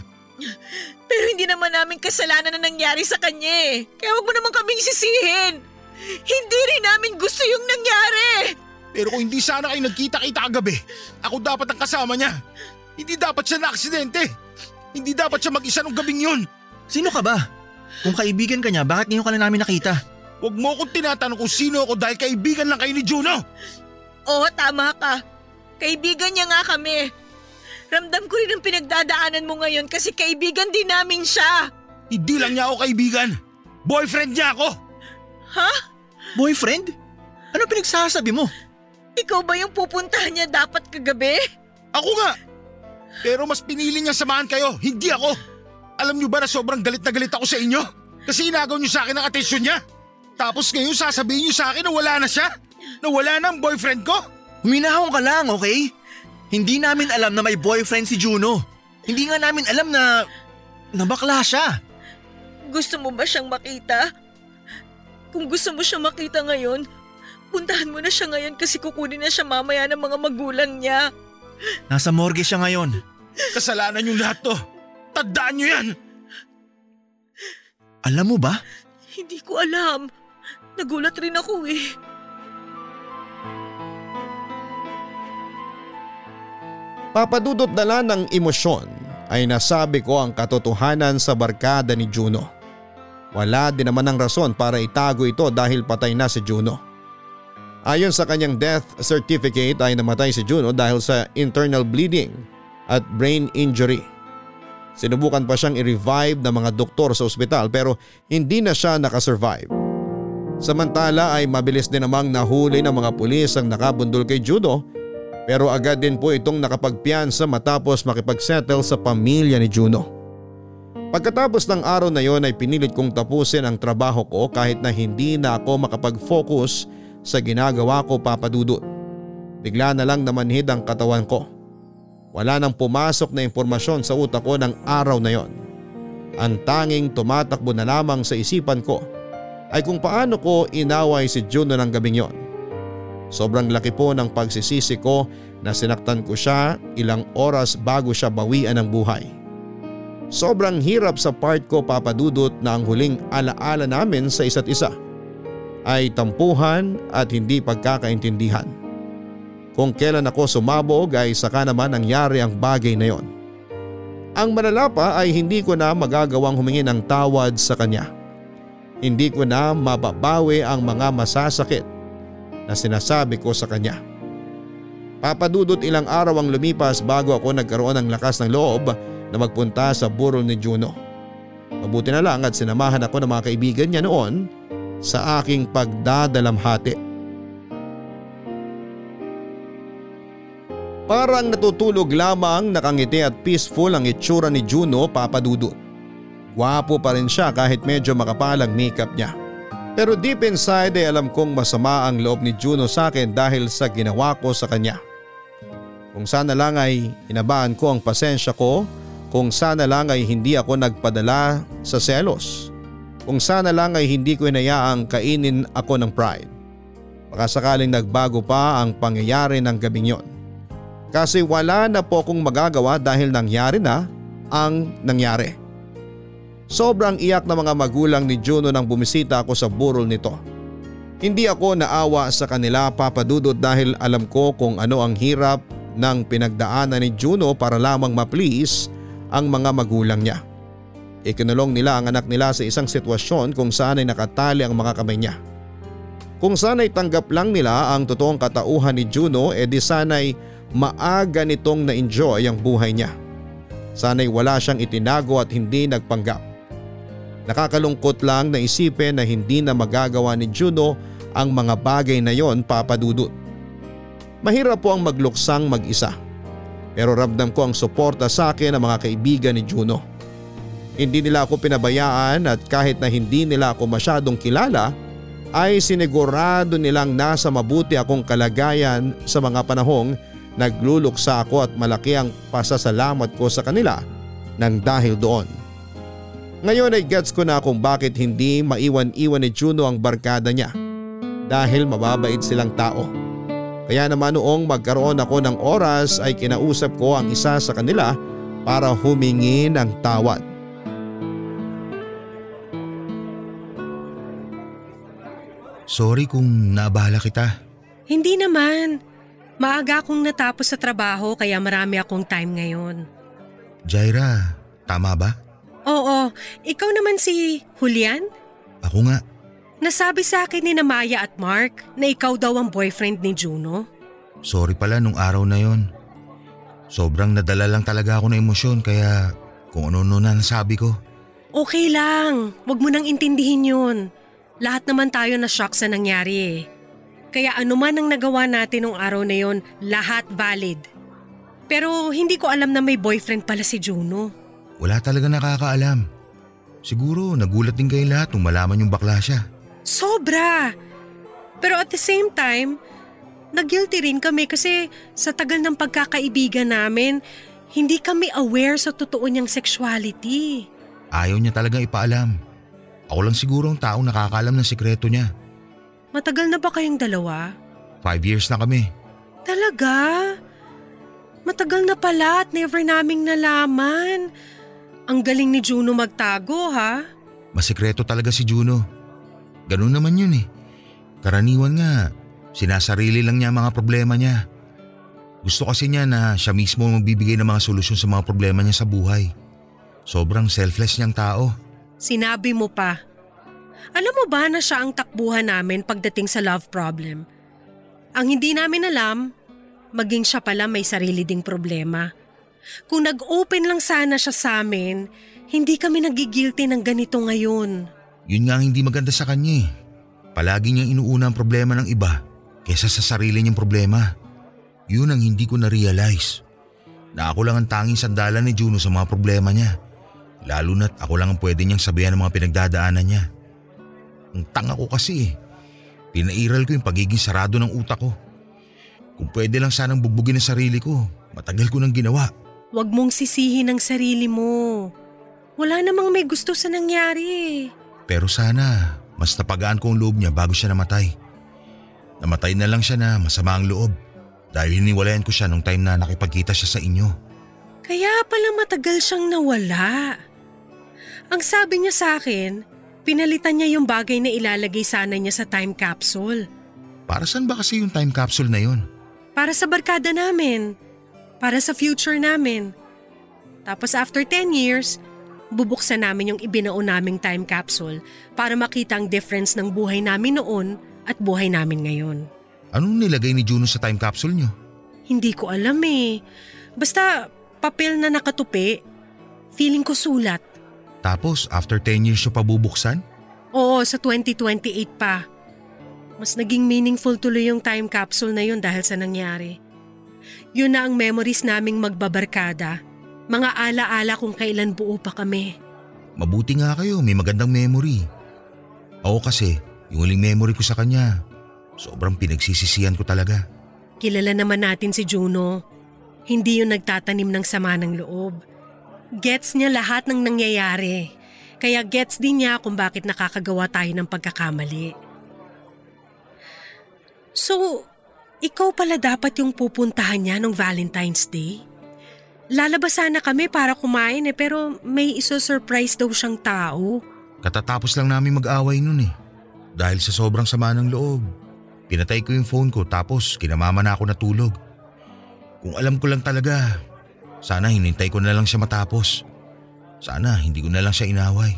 Pero hindi naman namin kasalanan na nangyari sa kanya eh. Kaya huwag mo naman kaming sisihin. Hindi rin namin gusto yung nangyari. Pero kung hindi sana kayo nagkita-kita kagabi, ako dapat ang kasama niya. Hindi dapat siya na-aksidente. Hindi dapat siya mag-isa nung gabing yun. Sino ka ba? Kung kaibigan ka niya, bakit ngayon ka na namin nakita? Huwag mo akong tinatanong kung sino ako dahil kaibigan lang kayo ni Juno. Oo, tama ka. Kaibigan niya nga kami. Ramdam ko rin ang pinagdadaanan mo ngayon kasi kaibigan din namin siya. Hindi lang niya ako kaibigan. Boyfriend niya ako. Ha? Boyfriend? Ano pinagsasabi mo? Ikaw ba yung pupuntahan niya dapat kagabi? Ako nga. Pero mas pinili niya samahan kayo, hindi ako. Alam niyo ba na sobrang galit na galit ako sa inyo? Kasi inagaw niyo sa akin ang atensyon niya. Tapos ngayon sasabihin niyo sa akin na wala na siya? Na wala na ang boyfriend ko? Huminahon ka lang, okay? Hindi namin alam na may boyfriend si Juno. Hindi nga namin alam na... na bakla siya. Gusto mo ba siyang makita? Kung gusto mo siyang makita ngayon, puntahan mo na siya ngayon kasi kukunin na siya mamaya ng mga magulang niya. Nasa morgue siya ngayon. Kasalanan niyo lahat to. Tandaan niyo yan. Alam mo ba? Hindi ko alam. Nagulat rin ako eh. Papadudot dala ng emosyon ay nasabi ko ang katotohanan sa barkada ni Juno. Wala din naman ang rason para itago ito dahil patay na si Juno. Ayon sa kanyang death certificate ay namatay si Juno dahil sa internal bleeding at brain injury. Sinubukan pa siyang i-revive ng mga doktor sa ospital pero hindi na siya nakasurvive. Samantala ay mabilis din namang nahuli ng mga pulis ang nakabundol kay Juno Pero agad din po itong nakapagpiansa matapos makipagsettle sa pamilya ni Juno. Pagkatapos ng araw na yon ay pinilit kong tapusin ang trabaho ko kahit na hindi na ako makapag-focus sa ginagawa ko papadudot. Bigla na lang namanhid ang katawan ko. Wala nang pumasok na impormasyon sa utak ko ng araw na yon. Ang tanging tumatakbo na lamang sa isipan ko ay kung paano ko inaway si Juno ng gabing yon. Sobrang laki po ng pagsisisi ko na sinaktan ko siya ilang oras bago siya bawian ng buhay. Sobrang hirap sa part ko papadudot na ang huling alaala namin sa isa't isa ay tampuhan at hindi pagkakaintindihan. Kung kailan ako sumabog ay saka naman nangyari ang bagay na yon. Ang malala pa ay hindi ko na magagawang humingi ng tawad sa kanya. Hindi ko na mababawi ang mga masasakit na sinasabi ko sa kanya. Papadudot ilang araw ang lumipas bago ako nagkaroon ng lakas ng loob na magpunta sa burol ni Juno. Mabuti na lang at sinamahan ako ng mga kaibigan niya noon sa aking pagdadalamhati. Parang natutulog lamang nakangiti at peaceful ang itsura ni Juno papadudot. Gwapo pa rin siya kahit medyo makapalang makeup niya. Pero deep inside ay alam kong masama ang loob ni Juno sa akin dahil sa ginawa ko sa kanya. Kung sana lang ay inabaan ko ang pasensya ko, kung sana lang ay hindi ako nagpadala sa selos, kung sana lang ay hindi ko inayaang kainin ako ng pride. Baka sakaling nagbago pa ang pangyayari ng gabing yon. Kasi wala na po akong magagawa dahil nangyari na ang nangyari. Sobrang iyak na mga magulang ni Juno nang bumisita ako sa burol nito. Hindi ako naawa sa kanila papadudot dahil alam ko kung ano ang hirap ng pinagdaanan ni Juno para lamang ma-please ang mga magulang niya. Ikinulong nila ang anak nila sa isang sitwasyon kung saan ay nakatali ang mga kamay niya. Kung sana'y tanggap lang nila ang totoong katauhan ni Juno e di sana'y maaga nitong na-enjoy ang buhay niya. Sana'y wala siyang itinago at hindi nagpanggap. Nakakalungkot lang na isipin na hindi na magagawa ni Juno ang mga bagay na yon papadudot. Mahirap po ang magluksang mag-isa. Pero ramdam ko ang suporta sa akin ng mga kaibigan ni Juno. Hindi nila ako pinabayaan at kahit na hindi nila ako masyadong kilala ay sinigurado nilang nasa mabuti akong kalagayan sa mga panahong nagluluksa ako at malaki ang pasasalamat ko sa kanila nang dahil doon. Ngayon ay gets ko na kung bakit hindi maiwan-iwan ni Juno ang barkada niya dahil mababait silang tao. Kaya naman noong magkaroon ako ng oras ay kinausap ko ang isa sa kanila para humingi ng tawad. Sorry kung naabala kita. Hindi naman. Maaga akong natapos sa trabaho kaya marami akong time ngayon. Jaira, tama ba? Oo, ikaw naman si Julian? Ako nga. Nasabi sa akin ni na Maya at Mark na ikaw daw ang boyfriend ni Juno. Sorry pala nung araw na yon. Sobrang nadala lang talaga ako ng emosyon kaya kung ano-ano na nasabi ko. Okay lang, wag mo nang intindihin yun. Lahat naman tayo na shock sa nangyari eh. Kaya anuman ang nagawa natin nung araw na yon, lahat valid. Pero hindi ko alam na may boyfriend pala si Juno. Wala talaga nakakaalam. Siguro nagulat din kayo lahat nung malaman yung bakla siya. Sobra! Pero at the same time, nag-guilty rin kami kasi sa tagal ng pagkakaibigan namin, hindi kami aware sa totoo niyang sexuality. Ayaw niya talagang ipaalam. Ako lang siguro ang taong nakakaalam ng sikreto niya. Matagal na ba kayong dalawa? Five years na kami. Talaga? Matagal na pala at never naming nalaman. Ang galing ni Juno magtago ha? Masikreto talaga si Juno. Ganun naman yun eh. Karaniwan nga, sinasarili lang niya ang mga problema niya. Gusto kasi niya na siya mismo magbibigay ng mga solusyon sa mga problema niya sa buhay. Sobrang selfless niyang tao. Sinabi mo pa. Alam mo ba na siya ang takbuhan namin pagdating sa love problem? Ang hindi namin alam, maging siya pala may sarili ding problema. Kung nag-open lang sana siya sa amin, hindi kami nagigilty ng ganito ngayon. Yun nga hindi maganda sa kanya eh. Palagi niyang inuuna ang problema ng iba kesa sa sarili niyang problema. Yun ang hindi ko na-realize. Na ako lang ang tanging sandalan ni Juno sa mga problema niya. Lalo na't ako lang ang pwede niyang sabihan ng mga pinagdadaanan niya. Ang tanga ko kasi eh. Pinairal ko yung pagiging sarado ng utak ko. Kung pwede lang sanang bugbugin ang sarili ko, matagal ko nang ginawa. Huwag mong sisihin ang sarili mo. Wala namang may gusto sa nangyari. Pero sana, mas napagaan ko ang loob niya bago siya namatay. Namatay na lang siya na masama ang loob dahil hiniwalayan ko siya nung time na nakipagkita siya sa inyo. Kaya pala matagal siyang nawala. Ang sabi niya sa akin, pinalitan niya yung bagay na ilalagay sana niya sa time capsule. Para saan ba kasi yung time capsule na yon? Para sa barkada namin. Para sa future namin. Tapos after 10 years, bubuksan namin yung ibinao naming time capsule para makita ang difference ng buhay namin noon at buhay namin ngayon. Anong nilagay ni Juno sa time capsule niyo? Hindi ko alam eh. Basta papel na nakatupi. Feeling ko sulat. Tapos after 10 years siya pabubuksan? Oo, sa 2028 pa. Mas naging meaningful tuloy yung time capsule na yun dahil sa nangyari. Yun na ang memories naming magbabarkada. Mga alaala kung kailan buo pa kami. Mabuti nga kayo, may magandang memory. Ako kasi, yung huling memory ko sa kanya, sobrang pinagsisisihan ko talaga. Kilala naman natin si Juno. Hindi yun nagtatanim ng sama ng loob. Gets niya lahat ng nangyayari. Kaya gets din niya kung bakit nakakagawa tayo ng pagkakamali. So, ikaw pala dapat yung pupuntahan niya nung Valentine's Day? Lalabas sana kami para kumain eh pero may iso-surprise daw siyang tao. Katatapos lang namin mag-away nun eh. Dahil sa sobrang sama ng loob. Pinatay ko yung phone ko tapos kinamama na ako natulog. Kung alam ko lang talaga, sana hinintay ko na lang siya matapos. Sana hindi ko na lang siya inaway.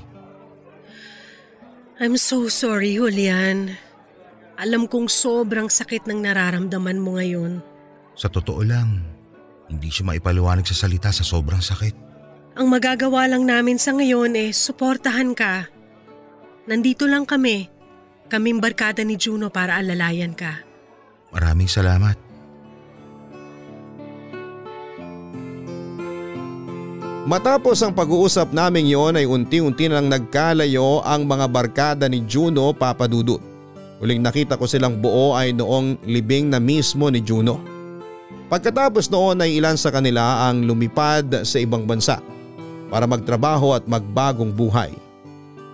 I'm so sorry, Julian. Alam kong sobrang sakit ng nararamdaman mo ngayon. Sa totoo lang, hindi siya maipaliwanag sa salita sa sobrang sakit. Ang magagawa lang namin sa ngayon eh, suportahan ka. Nandito lang kami. Kaming barkada ni Juno para alalayan ka. Maraming salamat. Matapos ang pag-uusap namin yon ay unti-unti nang nagkalayo ang mga barkada ni Juno Papadudut. Huling nakita ko silang buo ay noong libing na mismo ni Juno. Pagkatapos noon ay ilan sa kanila ang lumipad sa ibang bansa para magtrabaho at magbagong buhay.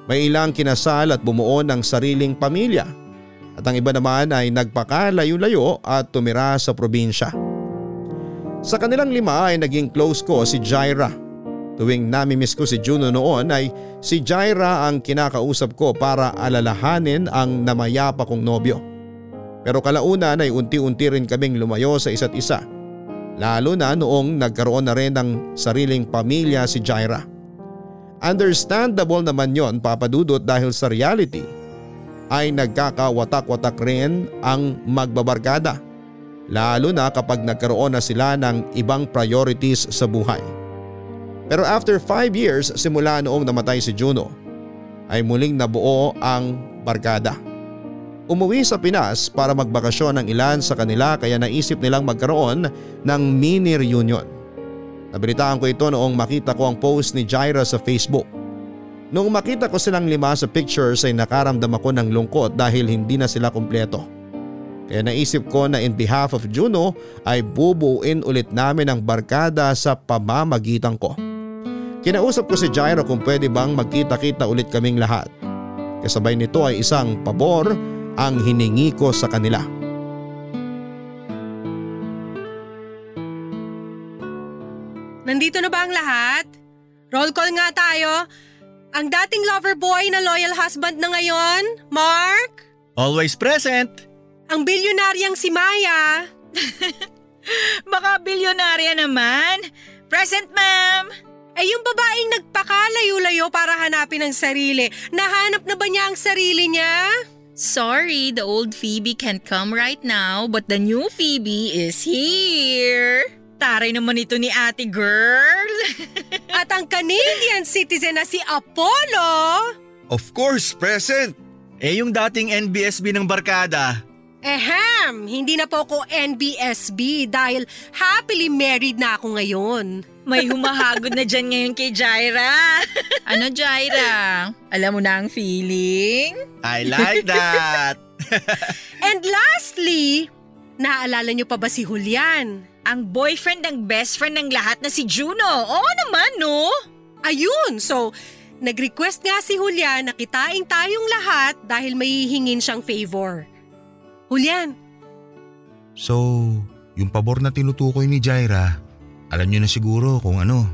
May ilang kinasal at bumuo ng sariling pamilya at ang iba naman ay nagpakalayo-layo at tumira sa probinsya. Sa kanilang lima ay naging close ko si Jaira Tuwing namimiss ko si Juno noon ay si Jaira ang kinakausap ko para alalahanin ang namayapa kong nobyo. Pero kalaunan ay unti-unti rin kaming lumayo sa isa't isa. Lalo na noong nagkaroon na rin ng sariling pamilya si Jaira. Understandable naman yon papadudot dahil sa reality ay nagkakawatak-watak rin ang magbabarkada. Lalo na kapag nagkaroon na sila ng ibang priorities sa buhay. Pero after 5 years simula noong namatay si Juno ay muling nabuo ang barkada. Umuwi sa Pinas para magbakasyon ng ilan sa kanila kaya naisip nilang magkaroon ng mini reunion. Nabalitaan ko ito noong makita ko ang post ni Jaira sa Facebook. Noong makita ko silang lima sa pictures ay nakaramdam ako ng lungkot dahil hindi na sila kumpleto. Kaya naisip ko na in behalf of Juno ay bubuuin ulit namin ang barkada sa pamamagitan ko. Kinausap ko si Jairo kung pwede bang magkita-kita ulit kaming lahat. Kasabay nito ay isang pabor ang hiningi ko sa kanila. Nandito na ba ang lahat? Roll call nga tayo. Ang dating lover boy na loyal husband na ngayon, Mark? Always present. Ang bilyonaryang si Maya. Baka bilyonarya naman. Present ma'am! Ay yung babaeng nagpakalayo-layo para hanapin ang sarili, nahanap na ba niya ang sarili niya? Sorry, the old Phoebe can't come right now, but the new Phoebe is here. Taray naman ito ni ate girl. At ang Canadian citizen na si Apollo. Of course, present. Eh yung dating NBSB ng barkada, Ehem, hindi na po ako NBSB dahil happily married na ako ngayon. May humahagod na dyan ngayon kay Jaira. Ano, Jaira? Alam mo na ang feeling? I like that. And lastly, naaalala niyo pa ba si Julian? Ang boyfriend ng best friend ng lahat na si Juno. Oo naman, no? Ayun, so nag-request nga si Julian na kitain tayong lahat dahil may hihingin siyang favor. Julian, So, yung pabor na tinutukoy ni Jaira, alam niyo na siguro kung ano.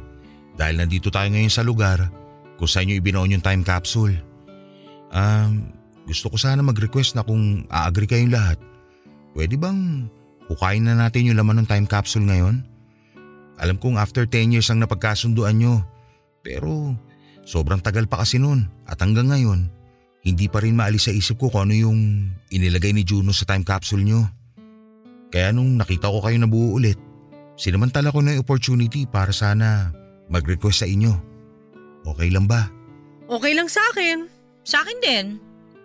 Dahil nandito tayo ngayon sa lugar kung saan niyo ibinoon yung time capsule. Um, gusto ko sana mag-request na kung a-agree kayong lahat. Pwede bang hukayin na natin yung laman ng time capsule ngayon? Alam kong after 10 years ang napagkasunduan nyo. Pero sobrang tagal pa kasi nun at hanggang ngayon, hindi pa rin maalis sa isip ko kung ano yung inilagay ni Juno sa time capsule nyo. Kaya nung nakita ko kayo nabuo ulit, sinamantala ko na yung opportunity para sana mag-request sa inyo. Okay lang ba? okay lang sa akin. Sa akin din.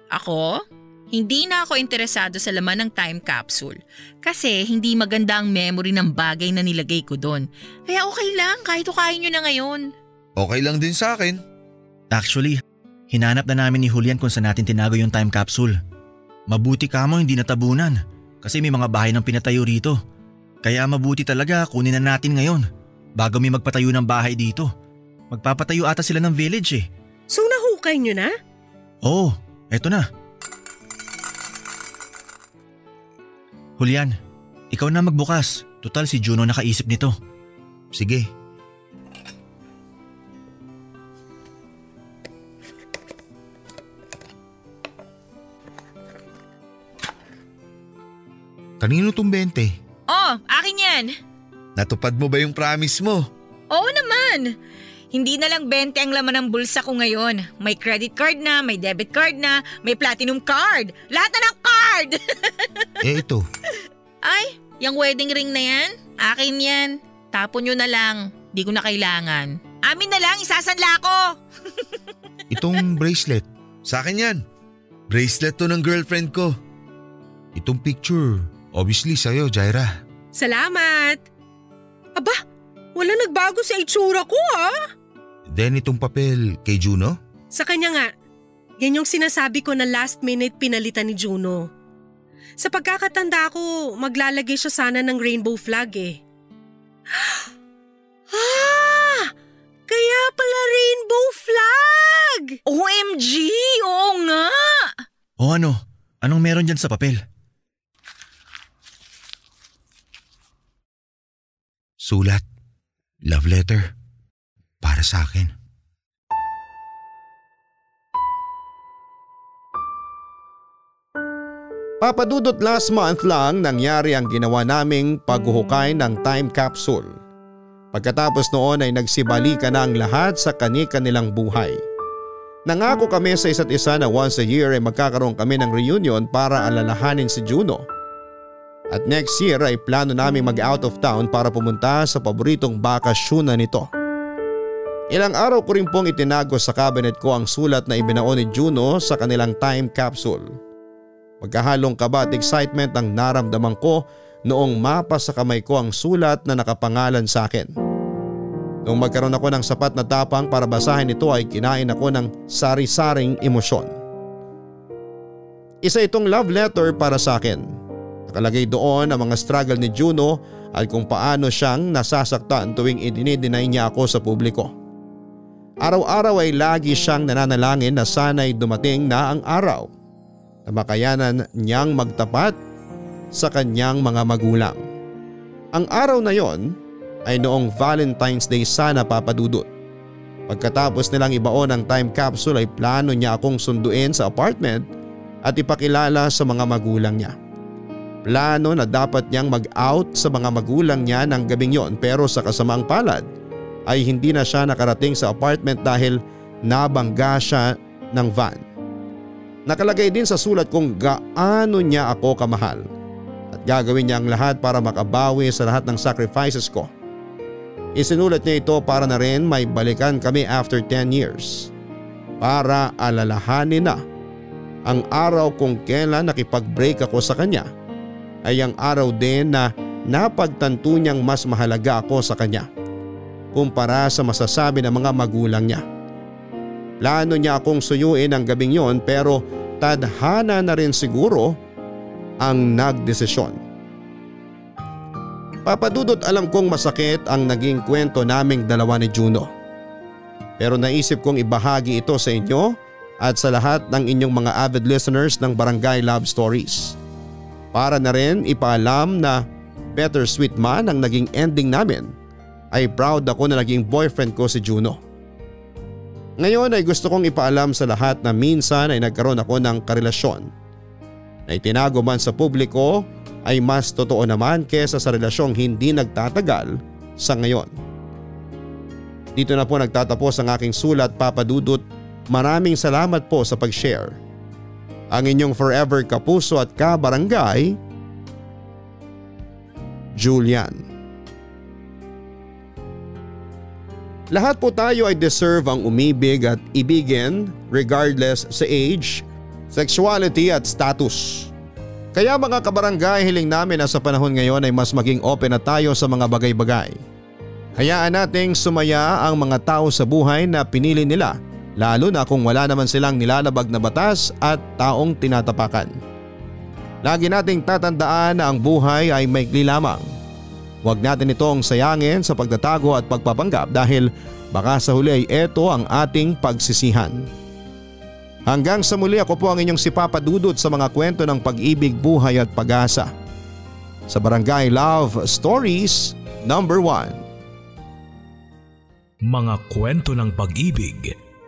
Ako? Hindi na ako interesado sa laman ng time capsule kasi hindi maganda ang memory ng bagay na nilagay ko doon. Kaya okay lang kahit ukayin nyo na ngayon. Okay lang din sa akin. Actually, hinanap na namin ni Julian kung saan natin tinago yung time capsule. Mabuti ka mo hindi natabunan kasi may mga bahay ng pinatayo rito. Kaya mabuti talaga kunin na natin ngayon bago may magpatayo ng bahay dito. Magpapatayo ata sila ng village eh. So nahukay niyo na? Oo, eto na. Julian, ikaw na magbukas. Total si Juno nakaisip nito. Sige. Kanino tong 20? Oh, akin yan. Natupad mo ba yung promise mo? Oo naman. Hindi na lang 20 ang laman ng bulsa ko ngayon. May credit card na, may debit card na, may platinum card. Lahat na ng card! Eh ito, Ay, yung wedding ring na yan? Akin yan. Tapon nyo na lang. Di ko na kailangan. Amin na lang, isasanla ko. itong bracelet, Sa akin yan. Bracelet to ng girlfriend ko. itong picture. Obviously sa'yo, Jaira. Salamat! Aba, wala nagbago sa itsura ko ah. Then itong papel kay Juno? Sa kanya nga, yan yung sinasabi ko na last minute pinalitan ni Juno. Sa pagkakatanda ko, maglalagay siya sana ng rainbow flag eh. Ah! Kaya pala rainbow flag! OMG! Oo nga! O ano, anong meron dyan sa papel? Sulat. Love letter. Para sa akin. Papadudot last month lang nangyari ang ginawa naming paghuhukay ng time capsule. Pagkatapos noon ay nagsibalikan na ang lahat sa kani-kanilang buhay. Nangako kami sa isa't isa na once a year ay magkakaroon kami ng reunion para alalahanin si Juno. At next year ay plano namin mag out of town para pumunta sa paboritong bakasyonan nito. Ilang araw ko rin pong itinago sa cabinet ko ang sulat na ibinaon ni Juno sa kanilang time capsule. Magkahalong kaba at excitement ang naramdaman ko noong mapa sa kamay ko ang sulat na nakapangalan sa akin. Noong magkaroon ako ng sapat na tapang para basahin ito ay kinain ako ng sari-saring emosyon. Isa itong love letter para sa akin. Nakalagay doon ang mga struggle ni Juno at kung paano siyang nasasaktan tuwing idinideny niya ako sa publiko. Araw-araw ay lagi siyang nananalangin na sana'y dumating na ang araw na makayanan niyang magtapat sa kanyang mga magulang. Ang araw na yon ay noong Valentine's Day sana papadudot. Pagkatapos nilang ibaon ang time capsule ay plano niya akong sunduin sa apartment at ipakilala sa mga magulang niya. Plano na dapat niyang mag-out sa mga magulang niya ng gabing yon pero sa kasamaang palad ay hindi na siya nakarating sa apartment dahil nabangga siya ng van. Nakalagay din sa sulat kung gaano niya ako kamahal at gagawin niya ang lahat para makabawi sa lahat ng sacrifices ko. Isinulat niya ito para na rin may balikan kami after 10 years para alalahanin na Ang araw kung kailan nakipag-break ako sa kanya ay ang araw din na napagtanto niyang mas mahalaga ako sa kanya kumpara sa masasabi ng mga magulang niya. Plano niya akong suyuin ang gabing yon pero tadhana na rin siguro ang nagdesisyon. Papadudot alam kong masakit ang naging kwento naming dalawa ni Juno. Pero naisip kong ibahagi ito sa inyo at sa lahat ng inyong mga avid listeners ng Barangay Love Stories. Para na rin ipaalam na better sweet man ang naging ending namin ay proud ako na naging boyfriend ko si Juno. Ngayon ay gusto kong ipaalam sa lahat na minsan ay nagkaroon ako ng karelasyon na itinago man sa publiko ay mas totoo naman kesa sa relasyong hindi nagtatagal sa ngayon. Dito na po nagtatapos ang aking sulat papadudot. Maraming salamat po sa pag-share. Ang inyong forever kapuso at kabarangay, Julian. Lahat po tayo ay deserve ang umibig at ibigin regardless sa age, sexuality at status. Kaya mga kabarangay hiling namin na sa panahon ngayon ay mas maging open na tayo sa mga bagay-bagay. Hayaan nating sumaya ang mga tao sa buhay na pinili nila lalo na kung wala naman silang nilalabag na batas at taong tinatapakan. Lagi nating tatandaan na ang buhay ay maikli lamang. Huwag natin itong sayangin sa pagtatago at pagpapanggap dahil baka sa huli ay ito ang ating pagsisihan. Hanggang sa muli ako po ang inyong si Papa Dudut sa mga kwento ng pag-ibig, buhay at pag-asa. Sa Barangay Love Stories Number 1 Mga kwento ng pag-ibig,